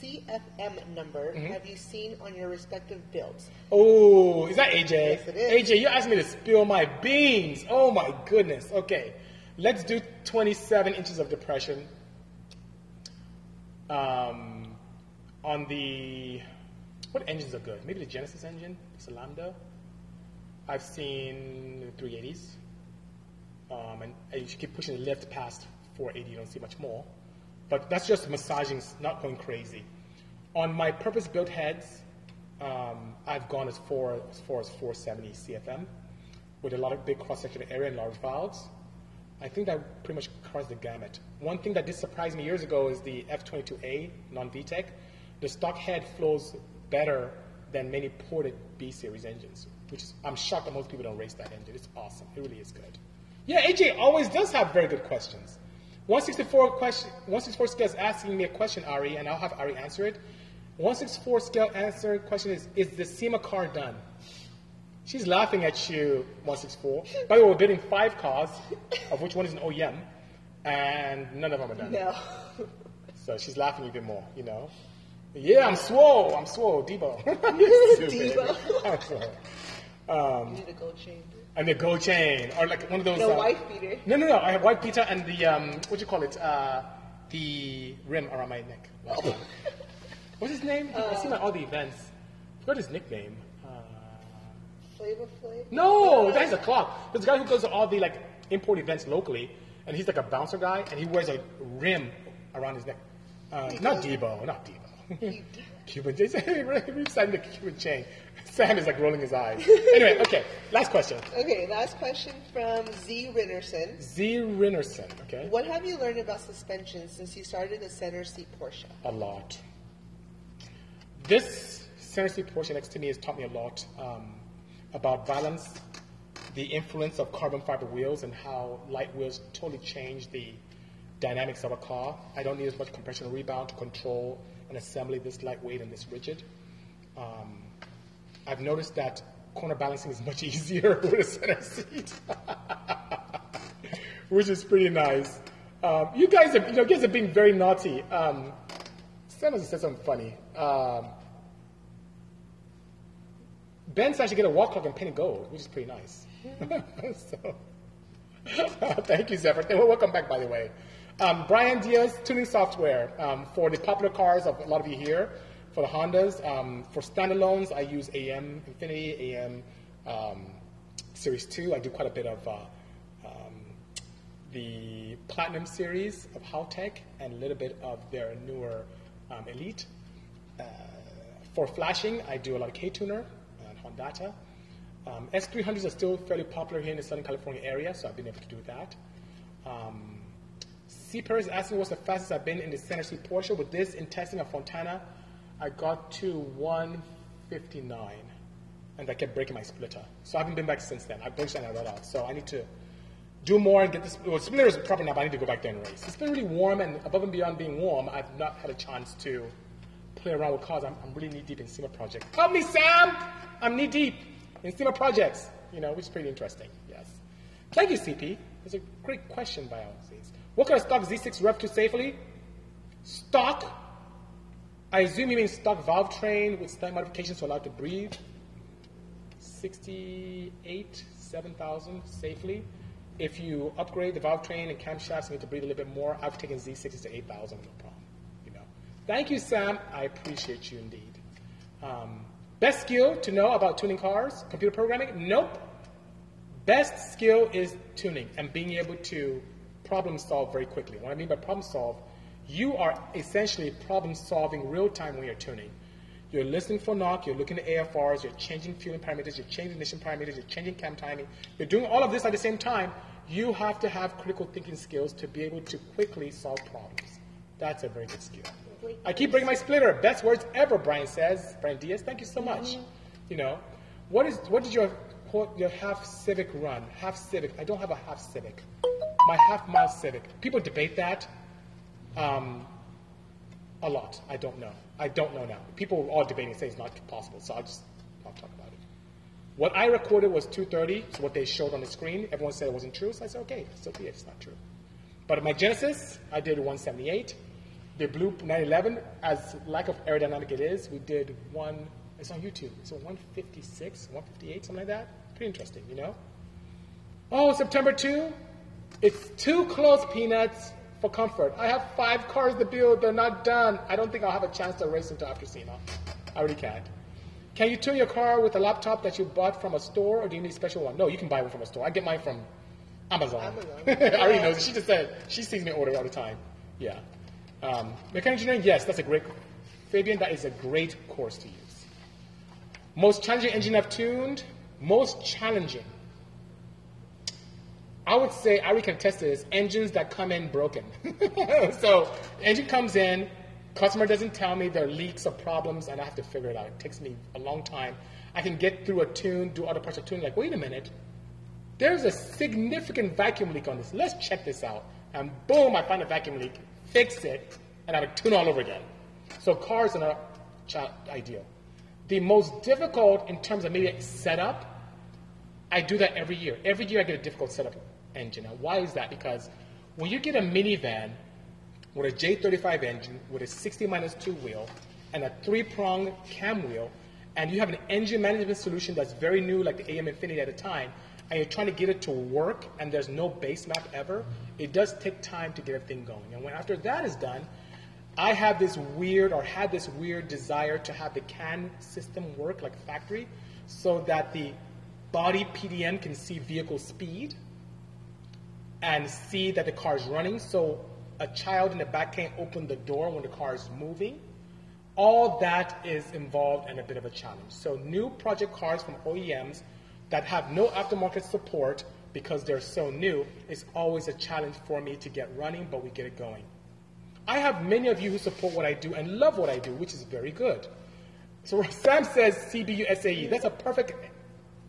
Speaker 2: CFM number
Speaker 1: Mm-hmm.
Speaker 2: have you seen on your respective builds?
Speaker 1: Oh, is that AJ?
Speaker 2: Yes, it is.
Speaker 1: AJ, you asked me to spill my beans. Oh my goodness. Okay, let's do 27 inches of depression. Um, on the what engines are good? Maybe the Genesis engine. It's a Lambda. I've seen 380s, um, and as you keep pushing the lift past 480, you don't see much more. But that's just massaging, not going crazy. On my purpose-built heads, um, I've gone as far, as far as 470 CFM with a lot of big cross-sectional area and large valves. I think that pretty much covers the gamut. One thing that did surprise me years ago is the F22A non-VTEC. The stock head flows better than many ported B series engines, which is, I'm shocked that most people don't race that engine. It's awesome. It really is good. Yeah, AJ always does have very good questions. 164 question, 164 scale is asking me a question, Ari, and I'll have Ari answer it. 164 scale answer question is: Is the SEMA car done? She's laughing at you, 164. By the way, we're bidding five cars, of which one is an OEM, and none of them are done.
Speaker 2: No.
Speaker 1: So she's laughing even more, you know. Yeah, I'm swole. I'm swole. Debo. [LAUGHS]
Speaker 2: Debo. [LAUGHS]
Speaker 1: I'm swole.
Speaker 2: you need a gold chain.
Speaker 1: And the gold chain, or like one of those.
Speaker 2: No
Speaker 1: uh,
Speaker 2: wife beater.
Speaker 1: No, no, no. I have white beater and the um, what do you call it? Uh, the rim around my neck. What's his name? I've seen him at all the events. Forgot his nickname.
Speaker 2: Flavor Flav?
Speaker 1: no, that's a clock. There's a guy who goes to all the like import events locally, and he's like a bouncer guy, and he wears a rim around his neck. Uh, not Debo, not Debo. [LAUGHS] Cuban. We've [LAUGHS] signed the Cuban chain. Sam is like rolling his eyes. Anyway, [LAUGHS] okay. Last question.
Speaker 2: Okay, last question from Z Rinnerson.
Speaker 1: Z Rinnerson. Okay.
Speaker 2: What have you learned about suspension since you started the center seat Porsche?
Speaker 1: a lot. This center seat Porsche next to me has taught me a lot um, about balance, the influence of carbon fiber wheels, and how light wheels totally change the dynamics of a car. I don't need as much compression rebound to control and assembly this lightweight and this rigid. Um, I've noticed that corner balancing is much [LAUGHS] easier with a center seat, [LAUGHS] which is pretty nice. Um, you guys are, you know, guys are being very naughty. Um, Someone said something funny. Um, Ben's actually get a wall clock and painted gold, which is pretty nice. [LAUGHS] so, [LAUGHS] thank you, Zephyr. Well, welcome back, by the way. Um, Brian Diaz tuning software um, for the popular cars of a lot of you here. For the Hondas, um, for standalones, I use AEM Infinity, AEM um, Series 2. I do quite a bit of uh, um, the Platinum series of Haltech and a little bit of their newer um, Elite. Uh, for flashing, I do a lot of K-Tuner and Hondata. Um, S300s are still fairly popular here in the Southern California area, so I've been able to do that. Um, C. Perry is asking what's the fastest I've been in the center seat Porsche. With this, in testing at Fontana, I got to 159, and I kept breaking my splitter. So I haven't been back since then. I broke that right off. So I need to do more and get this. Well, splitter is proper now, but I need to go back there and race. It's been really warm, and above and beyond being warm, I've not had a chance to play around with cars. I'm, I'm really knee deep in SEMA projects. Help me, Sam! I'm knee deep in SEMA projects, you know, which is pretty interesting. Yes. Thank you, CP. It's a great question by all means. What can a stock Z6 rev to safely? Stock. I assume you mean stock valve train with slight modifications to allow it to breathe. 68, 7,000 safely. If you upgrade the valve train and camshafts and need to breathe a little bit more, I've taken Z6s to 8,000, no. You. Thank you, Sam. I appreciate you indeed. Um, best skill to know about tuning cars, computer programming? Nope. Best skill is tuning and being able to problem solve very quickly. What I mean by problem solve, you are essentially problem solving real time when you're tuning. You're listening for knock, you're looking at AFRs, you're changing fueling parameters, you're changing ignition parameters, you're changing cam timing. You're doing all of this at the same time. You have to have critical thinking skills to be able to quickly solve problems. That's a very good skill. I keep bringing my splitter. Best words ever, Brian says. Brian Diaz, thank you so much. You know, what is what did your your half civic run? Half civic. I don't have a half civic. My half mile civic. People debate that. Um, a lot. I don't know. I don't know now. People are all debating say it's not possible, so I'll just not talk about it. What I recorded was 230, so what they showed on the screen, everyone said it wasn't true, so I said, okay, so be it, it's not true. But my Genesis, I did 178. The Blue 911, as lack of aerodynamic it is, we did one, it's on YouTube, so 156, 158, something like that. Pretty interesting, you know? Oh, September 2, it's too close, Peanuts, for comfort. I have five cars to build. They're not done. I don't think I'll have a chance to race until after SEMA. I really can't. Can you tune your car with a laptop that you bought from a store, or do you need a special one? No, you can buy one from a store. I get mine from Amazon.
Speaker 2: Amazon. [LAUGHS]
Speaker 1: I already know. She just said she sees me order all the time. Yeah. Um, mechanical engineering, yes, that's a great. Fabian, that is a great course to use. Most challenging engine I've tuned. Most challenging. I would say I can test this engines that come in broken. [LAUGHS] so engine comes in, customer doesn't tell me there are leaks or problems, and I have to figure it out. It takes me a long time. I can get through a tune, do other parts of tune, like, wait a minute, there's a significant vacuum leak on this. Let's check this out. And boom, I find a vacuum leak, fix it, and I have to tune all over again. So cars are not ideal. The most difficult in terms of maybe setup I do that every year. Every year I get a difficult setup engine. Now, why is that? Because when you get a minivan with a J35 engine with a 60 minus 2 wheel and a three prong cam wheel, and you have an engine management solution that's very new, like the AEM Infinity at the time, and you're trying to get it to work, and there's no base map ever, it does take time to get everything going. And when after that is done, I have this weird, or had this weird desire to have the CAN system work like factory, so that the body PDM can see vehicle speed and see that the car is running. So a child in the back can't open the door when the car is moving. All that is involved in a bit of a challenge. So new project cars from OEMs that have no aftermarket support because they're so new is always a challenge for me to get running, but we get it going. I have many of you who support what I do and love what I do, which is very good. So [LAUGHS] Sam says CBU SAE. That's a perfect,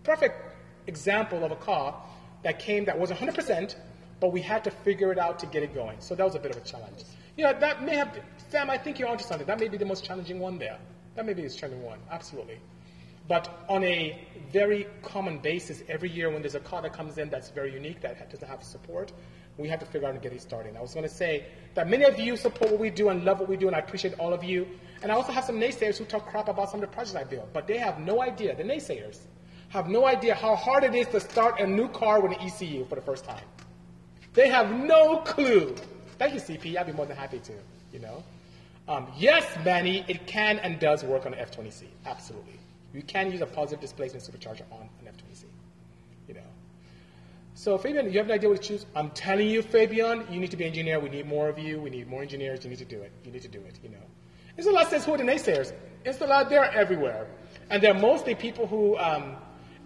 Speaker 1: perfect example of a car that came that was 100%, but we had to figure it out to get it going. So that was a bit of a challenge. You know, that may have, Sam, I think you're onto something. That may be the most challenging one there. That may be the challenging one, absolutely. But on a very common basis, every year when there's a car that comes in that's very unique, that doesn't have support, we have to figure out and get it started. And I was going to say that many of you support what we do and love what we do, and I appreciate all of you. And I also have some naysayers who talk crap about some of the projects I build, but they have no idea, the naysayers have no idea how hard it is to start a new car with an ECU for the first time. They have no clue. Thank you, CP. I'd be more than happy to, you know. Um, yes, Manny, it can and does work on an F20C. Absolutely. You can use a positive displacement supercharger on an F20C, you know. So Fabian, you have an idea what to choose? I'm telling you, Fabian, you need to be an engineer. We need more of you. We need more engineers. You need to do it. You need to do it, you know. There's a lot says who are the naysayers. It's a lot, they're everywhere. And they're mostly people who um,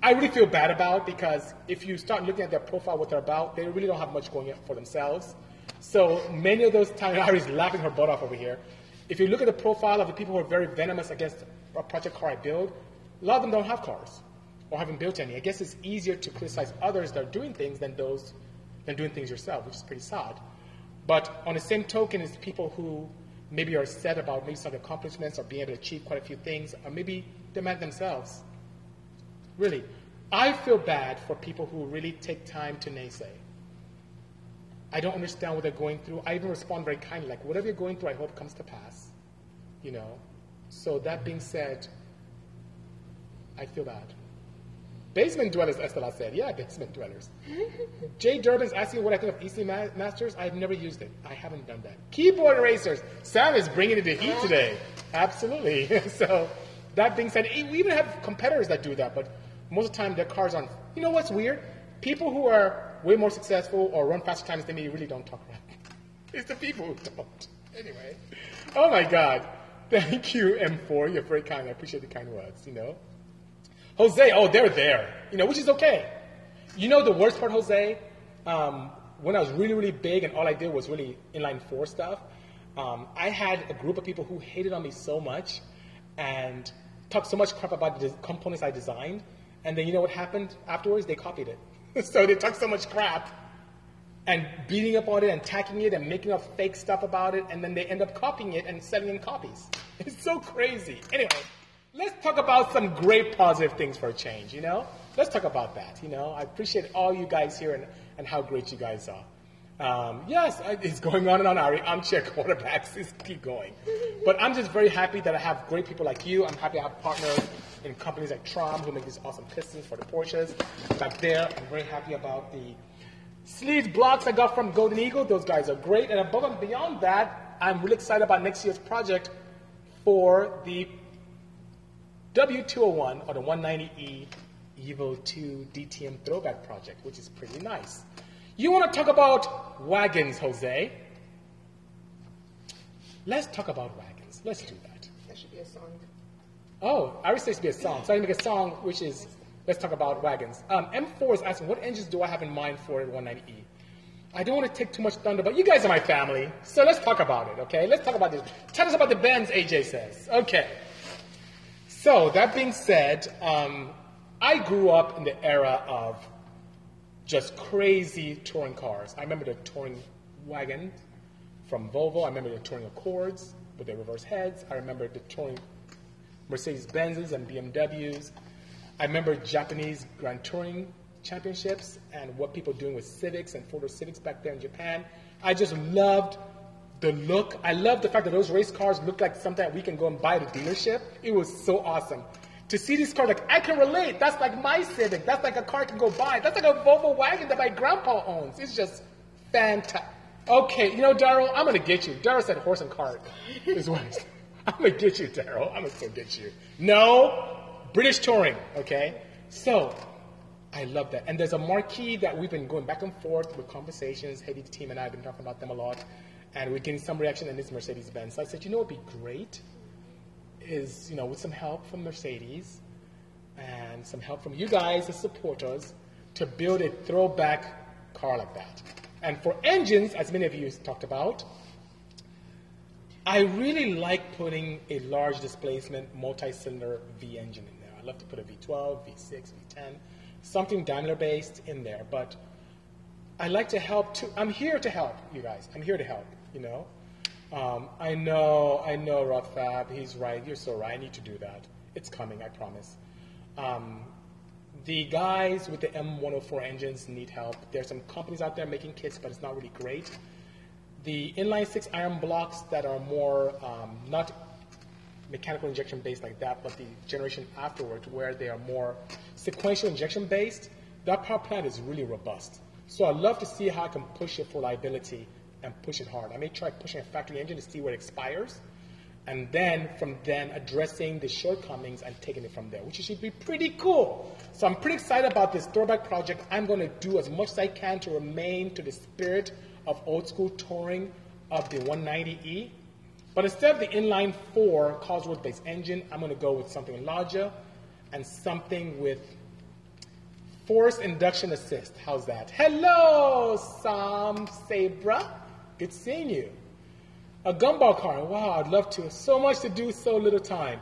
Speaker 1: I really feel bad about because if you start looking at their profile, what they're about, they really don't have much going for themselves. So many of those times, [LAUGHS] laughing her butt off over here. If you look at the profile of the people who are very venomous against a project car I build, a lot of them don't have cars or haven't built any. I guess it's easier to criticize others that are doing things than those than doing things yourself, which is pretty sad. But on the same token, it's people who maybe are sad about maybe some accomplishments or being able to achieve quite a few things, or maybe demand themselves. Really, I feel bad for people who really take time to naysay. I don't understand what they're going through. I even respond very kindly, like, whatever you're going through, I hope comes to pass. You know? So that being said, I feel bad. Basement dwellers, Estela said. Yeah, basement dwellers. [LAUGHS] Jay Durbin's asking what I think of EC Masters. I've never used it. I haven't done that. Keyboard erasers. Sam is bringing it to heat today. Absolutely. [LAUGHS] so, that being said, we even have competitors that do that, but most of the time their cars aren't. You know what's weird? People who are way more successful or run faster times than me really don't talk crap. [LAUGHS] It's the people who don't. Anyway. Oh my God. Thank you, M4. You're very kind. I appreciate the kind words, you know. Jose, oh, they're there, you know, which is okay. You know the worst part, Jose? Um, when I was really, really big and all I did was really inline four stuff, um, I had a group of people who hated on me so much and talked so much crap about the components I designed. And then you know what happened afterwards? They copied it. [LAUGHS] so they talked so much crap and beating up on it and tacking it and making up fake stuff about it. And then they end up copying it and selling in copies. [LAUGHS] It's so crazy. Anyway. Let's talk about some great positive things for a change, you know? Let's talk about that, you know? I appreciate all you guys here and, and how great you guys are. Um, yes, it's going on and on. Ari. I'm armchair [LAUGHS] quarterbacks is keep going. But I'm just very happy that I have great people like you. I'm happy I have partners in companies like Trom who make these awesome pistons for the Porsches. Back there, I'm very happy about the sleeves blocks I got from Golden Eagle. Those guys are great. And above and beyond that, I'm really excited about next year's project for the W201 or the 190E Evo 2 DTM throwback project, which is pretty nice. You want to talk about wagons, Jose? Let's talk about wagons. Let's do that.
Speaker 2: That should be a song.
Speaker 1: Oh, I was supposed to be a song. So I make a song which is let's talk about wagons. Um, M4 is asking, what engines do I have in mind for the 190E? I don't want to take too much thunder, but you guys are my family, so let's talk about it, okay? Let's talk about this. Tell us about the Benz, AJ says. Okay. So, that being said, um, I grew up in the era of just crazy touring cars. I remember the touring wagon from Volvo. I remember the touring Accords with their reverse heads. I remember the touring Mercedes Benzes and BMWs. I remember Japanese Grand Touring championships and what people doing with civics and Ford Civics back there in Japan. I just loved the look. I love the fact that those race cars look like something we can go and buy at a dealership. It was so awesome. To see these cars, like, I can relate. That's like my Civic. That's like a car I can go buy. That's like a Volvo wagon that my grandpa owns. It's just fantastic. Okay, you know, Daryl, I'm to get you. Daryl said horse and cart is what he said. [LAUGHS] I'm to get you, Daryl. I'm going to get you. No, British touring, okay? So, I love that. And there's a marquee that we've been going back and forth with conversations. The team, and I have been talking about them a lot. And we're getting some reaction in this Mercedes Benz. So I said, you know would be great? Is, you know, with some help from Mercedes and some help from you guys, the supporters, to build a throwback car like that. And for engines, as many of you talked about, I really like putting a large displacement multi-cylinder V engine in there. I love to put a V12, V6, V10, something Daimler based in there. But I like to help too. I'm here to help you guys. I'm here to help. You know. Um, I know. I know. Rothfab. He's right. You're so right. I need to do that. It's coming. I promise. Um, the guys with the M104 engines need help. There's some companies out there making kits, but it's not really great. The inline six iron blocks that are more um, not mechanical injection based like that, but the generation afterwards where they are more sequential injection based, that power plant is really robust. So I'd love to see how I can push it for liability and push it hard. I may try pushing a factory engine to see where it expires, and then from then addressing the shortcomings and taking it from there, which should be pretty cool. So I'm pretty excited about this throwback project. I'm going to do as much as I can to remain to the spirit of old school touring of the 190E. But instead of the inline four Cosworth based engine, I'm going to go with something larger and something with force induction assist. How's that? Hello, Sam Sabra. Good seeing you. A gumball car. Wow, I'd love to. So much to do, so little time.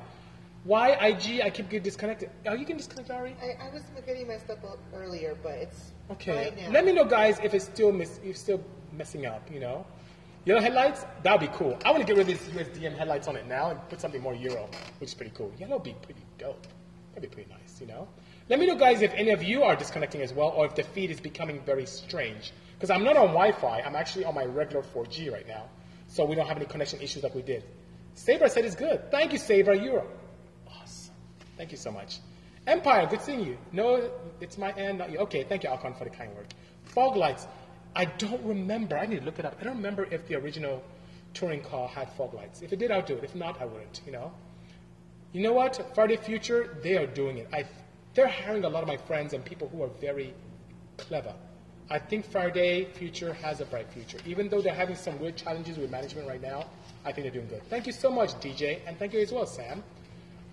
Speaker 1: Why IG? I keep getting disconnected. Are you getting disconnected, Ari?
Speaker 2: I, I was getting messed up earlier, but it's
Speaker 1: Okay.
Speaker 2: now.
Speaker 1: Let me know, guys, if it's still miss, if still messing up. You know, yellow headlights. That'd be cool. I want to get rid of these USDM headlights on it now and put something more Euro, which is pretty cool. Yellow would be pretty dope. That'd be pretty nice. You know. Let me know, guys, if any of you are disconnecting as well, or if the feed is becoming very strange. Because I'm not on Wi-Fi. I'm actually on my regular 4G right now, so we don't have any connection issues like we did. Saber said it's good. Thank you, Saber. You're awesome. Thank you so much. Empire, good seeing you. No, it's my end, not you. Okay, thank you, Alcon, for the kind word. Fog lights. I don't remember. I need to look it up. I don't remember if the original touring car had fog lights. If it did, I'll do it. If not, I wouldn't. You know. You know what? Faraday Future, they are doing it. I, they're hiring a lot of my friends and people who are very clever. I think Faraday Future has a bright future. Even though they're having some weird challenges with management right now, I think they're doing good. Thank you so much, DJ, and thank you as well, Sam.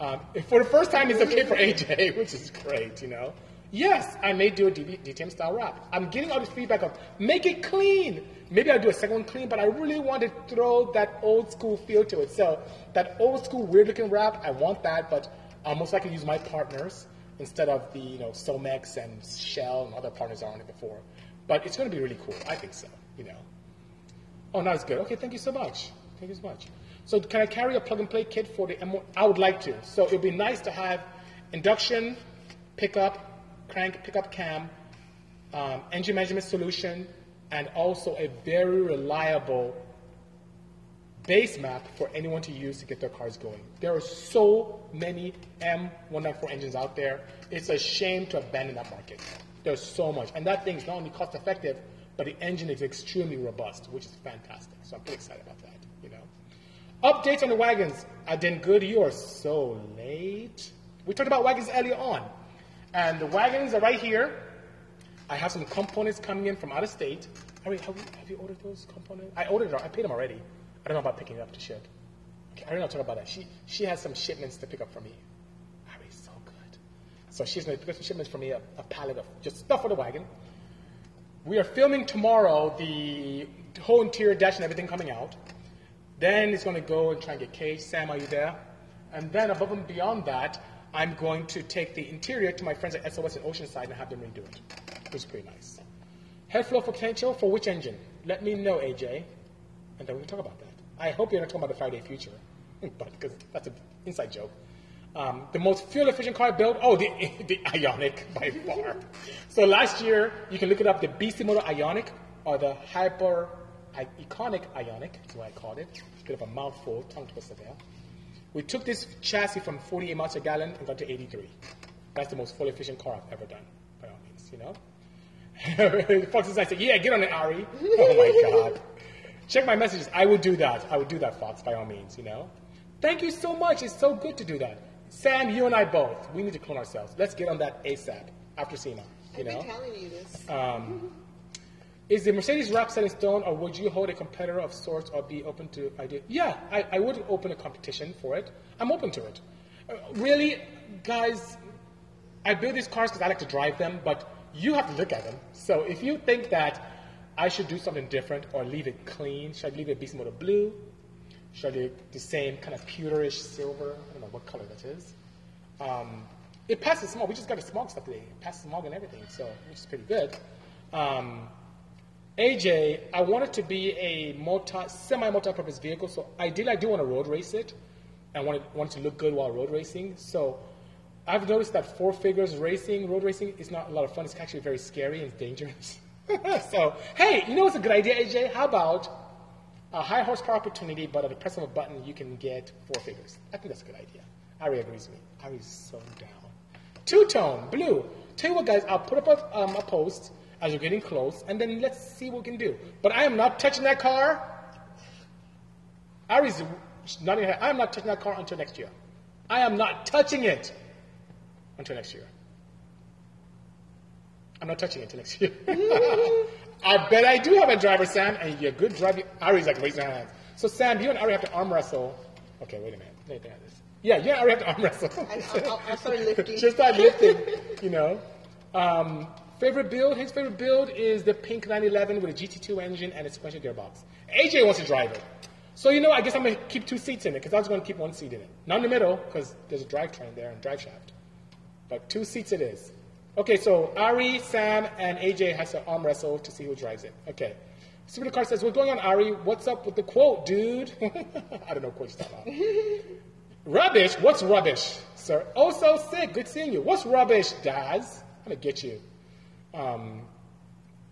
Speaker 1: Um, for the first time, it's okay for AJ, [LAUGHS] which is great, you know. Yes, I may do a DB DTM style wrap. I'm getting all this feedback of make it clean. Maybe I'll do a second one clean, but I really want to throw that old school feel to it. So that old school weird looking wrap, I want that, but I'll most likely use my partners instead of the you know Somex and Shell and other partners on it before. But it's going to be really cool. I think so. You know. Oh, not as good. Okay, thank you so much. Thank you so much. So can I carry a plug and play kit for the M1? I would like to. So it would be nice to have induction, pickup, crank, pickup cam, um, engine measurement solution, and also a very reliable base map for anyone to use to get their cars going. There are so many M194 engines out there. It's a shame to abandon that market. There's so much. And that thing is not only cost effective, but the engine is extremely robust, which is fantastic. So I'm pretty excited about that, you know. Updates on the wagons. I did good. You are so late. We talked about wagons earlier on. And the wagons are right here. I have some components coming in from out of state. Ari, have you, have you ordered those components? I ordered them. I paid them already. I don't know about picking it up to ship. Okay, I don't know talk about that. She she has some shipments to pick up for me. So she's going to pick up some shipments for me, a, a pallet of just stuff for the wagon. We are filming tomorrow the whole interior dash and everything coming out. Then it's going to go and try and get cage. Sam, are you there? And then above and beyond that, I'm going to take the interior to my friends at SOS in Oceanside and have them redo it. Is pretty nice. Headflow for potential for which engine? Let me know, AJ, and then we can talk about that. I hope you're not talking about the Faraday Future, [LAUGHS] but because that's an inside joke. Um, the most fuel efficient car built, oh, the, [LAUGHS] the Ioniq [LAUGHS] by far. so last year, you can look it up, the Bisimoto Ioniq or the Hyper Iconic Ioniq, is what I called it. Bit of a mouthful, tongue twister there. We took this chassis from 48 miles a gallon and got to 83. That's the most fuel efficient car I've ever done, by all means, you know? Fox is said, yeah, get on it, Ari. [LAUGHS] Oh my God. Check my messages. I would do that. I would do that, Fox, by all means, you know? Thank you so much. It's so good to do that. Sam, you and I both. We need to clone ourselves. Let's get on that ASAP after SEMA. You
Speaker 2: I've
Speaker 1: know?
Speaker 2: been telling you this.
Speaker 1: Um, [LAUGHS] is the Mercedes wrap set in stone, or would you hold a competitor of sorts, or be open to idea? Yeah, I, I would open a competition for it. I'm open to it. Uh, really, guys, I build these cars because I like to drive them, but you have to look at them. So if you think that I should do something different or leave it clean, should I leave it Bisimoto blue? Should the same kind of pewterish silver? I don't know what color that is. Um, it passes smog. We just got a smog stuff today. It passes smog and everything, so which is pretty good. Um, AJ, I want it to be a multi, semi-multi-purpose vehicle, so ideally I do want to road race it. I want it, want it to look good while road racing. So I've noticed that four figures racing, road racing, is not a lot of fun. It's actually very scary and dangerous. [LAUGHS] so, hey, you know what's a good idea, AJ? How about a high horsepower opportunity, but at the press of a button, you can get four figures? I think that's a good idea. Ari agrees with me. Ari's so down. Two tone, blue. Tell you what, guys, I'll put up a, um, a post as we're getting close, and then let's see what we can do. But I am not touching that car. Ari's nodding her head. I am not touching that car until next year. I am not touching it until next year. I'm not touching it until next year. [LAUGHS] I bet I do have a driver, Sam, and you're a good driver. Ari's like raising her hands. So, Sam, you and Ari have to arm wrestle. Okay, wait a minute. Let me think of. Yeah, you and Ari have to arm wrestle.
Speaker 2: I, I'll, I'll start lifting. [LAUGHS]
Speaker 1: Just start lifting, you know. Um, favorite build? His favorite build is the pink 911 with a GT2 engine and a sequential gearbox. AJ wants to drive it. So, you know, I guess I'm going to keep two seats in it because I was going to keep one seat in it. Not in the middle because there's a drivetrain there and drive shaft. But two seats it is. Okay, so Ari, Sam, and AJ has to arm wrestle to see who drives it. Okay. Super Car says, What's going on, Ari? What's up with the quote, dude? [LAUGHS] I don't know what quote you're talking about. [LAUGHS] rubbish? What's rubbish, sir? Oh, so sick. Good seeing you. What's rubbish, Daz? I'm going to get you. Um,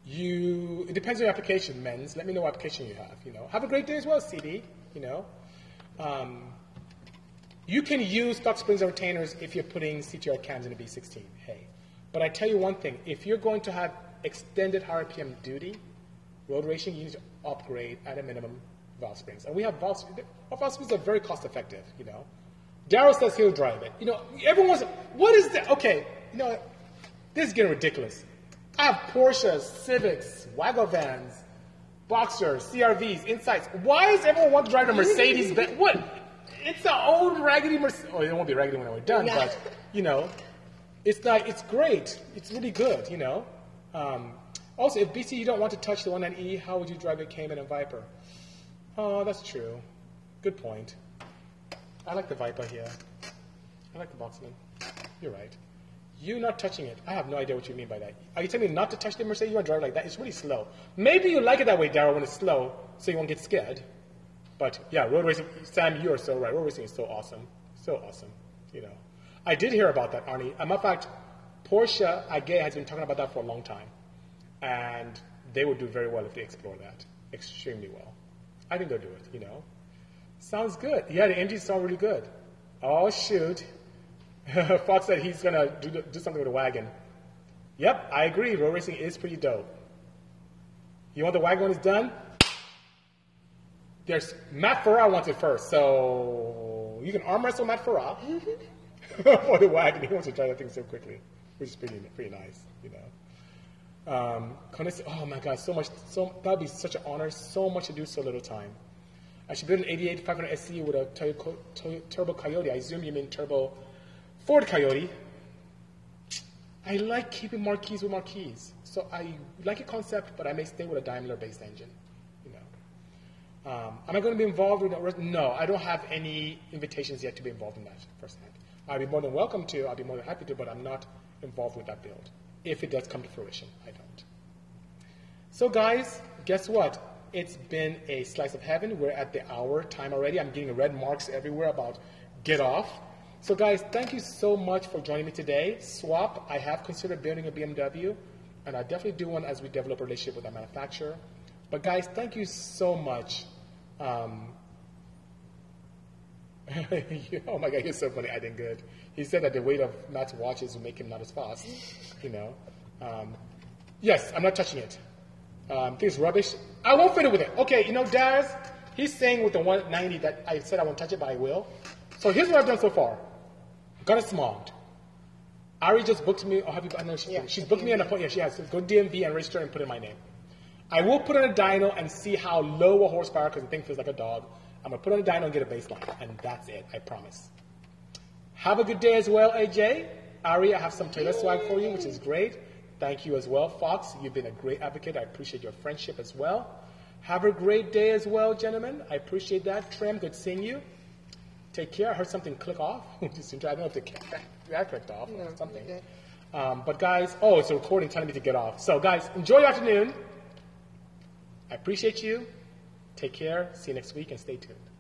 Speaker 1: you. It depends on your application, men's. Let me know what application you have. You know, Have a great day as well, CD. You know. Um, you can use stock springs and retainers if you're putting CTR cams in a B16. Hey. But I tell you one thing, if you're going to have extended high RPM duty, road racing, you need to upgrade at a minimum valve springs. And we have valve springs. Our valve springs are very cost effective, you know. Daryl says he'll drive it. You know, everyone's, what is that? Okay, you know, this is getting ridiculous. I have Porsches, Civics, Wagovans, Boxers, CRVs, Insights. Why does everyone want to drive a Mercedes Benz? What? It's an old raggedy Mercedes. Oh, it won't be raggedy when we're done, but, you know, it's like, it's great. It's really good, you know. Um, also, if BC you don't want to touch the 19E, how would you drive a Cayman and Viper? Oh, that's true. Good point. I like the Viper here. I like the Boxman. You're right. You not touching it. I have no idea what you mean by that. Are you telling me not to touch the Mercedes? You want to drive like that? It's really slow. Maybe you like it that way, Daryl, when it's slow, so you won't get scared. But yeah, road racing, Sam, you are so right. Road racing is so awesome. So awesome. You know. I did hear about that, Arnie. A matter of fact, Porsche AG has been talking about that for a long time. And they would do very well if they explore that. Extremely well. I think they'll do it, you know. Sounds good. Yeah, the engines sound really good. Oh, shoot. [LAUGHS] Fox said he's going to do, do something with a wagon. Yep, I agree. Road racing is pretty dope. You want the wagon when it's done? There's Matt Farah wants it first, so you can arm wrestle Matt Farah for the wagon. He wants to drive that thing so quickly, which is pretty pretty nice, you know. Um, oh my God, so much, so that'd be such an honor. So much to do, so little time. I should build an 88 500 SE with a Toyo- Toyo- Turbo Coyote. I assume you mean Turbo Ford Coyote. I like keeping marquees with marquees. So I like a concept, but I may stay with a Daimler-based engine. You know. Um, am I going to be involved with that? No, I don't have any invitations yet to be involved in that firsthand. I'd be more than welcome to. I'd be more than happy to, but I'm not involved with that build. If it does come to fruition, I don't. So, guys, guess what? It's been a slice of heaven. We're at the hour time already. I'm getting red marks everywhere about get off. So, guys, thank you so much for joining me today. Swap, I have considered building a BMW, and I definitely do one as we develop a relationship with our manufacturer. But, guys, thank you so much. Um, [LAUGHS] oh my God, you're so funny. I did good. He said that the weight of Matt's watches will make him not as fast. You know. Um, yes, I'm not touching it. Um, think it's rubbish. I won't fiddle with it. Okay, you know, Daz, he's saying with the 190 that I said I won't touch it, but I will. So here's what I've done so far. Got it smogged. Ari just booked me. Oh, have you? I know she,
Speaker 2: Yeah,
Speaker 1: she's booked me an
Speaker 2: DMV.
Speaker 1: appointment. Yeah, she has. Go DMV and register and put in my name. I will put on a dyno and see how low a horsepower because the thing feels like a dog. I'm gonna put on a dyno and get a baseline, and that's it. I promise. Have a good day as well, AJ. Ari, I have some Taylor swag for you, which is great. Thank you as well, Fox. You've been a great advocate. I appreciate your friendship as well. Have a great day as well, gentlemen. I appreciate that. Trim, good seeing you. Take care. I heard something click off. I don't know if the ca- that clicked off
Speaker 2: No,
Speaker 1: or something. Um, but guys, oh, it's a recording telling me to get off. So guys, enjoy your afternoon. I appreciate you. Take care. See you next week and stay tuned.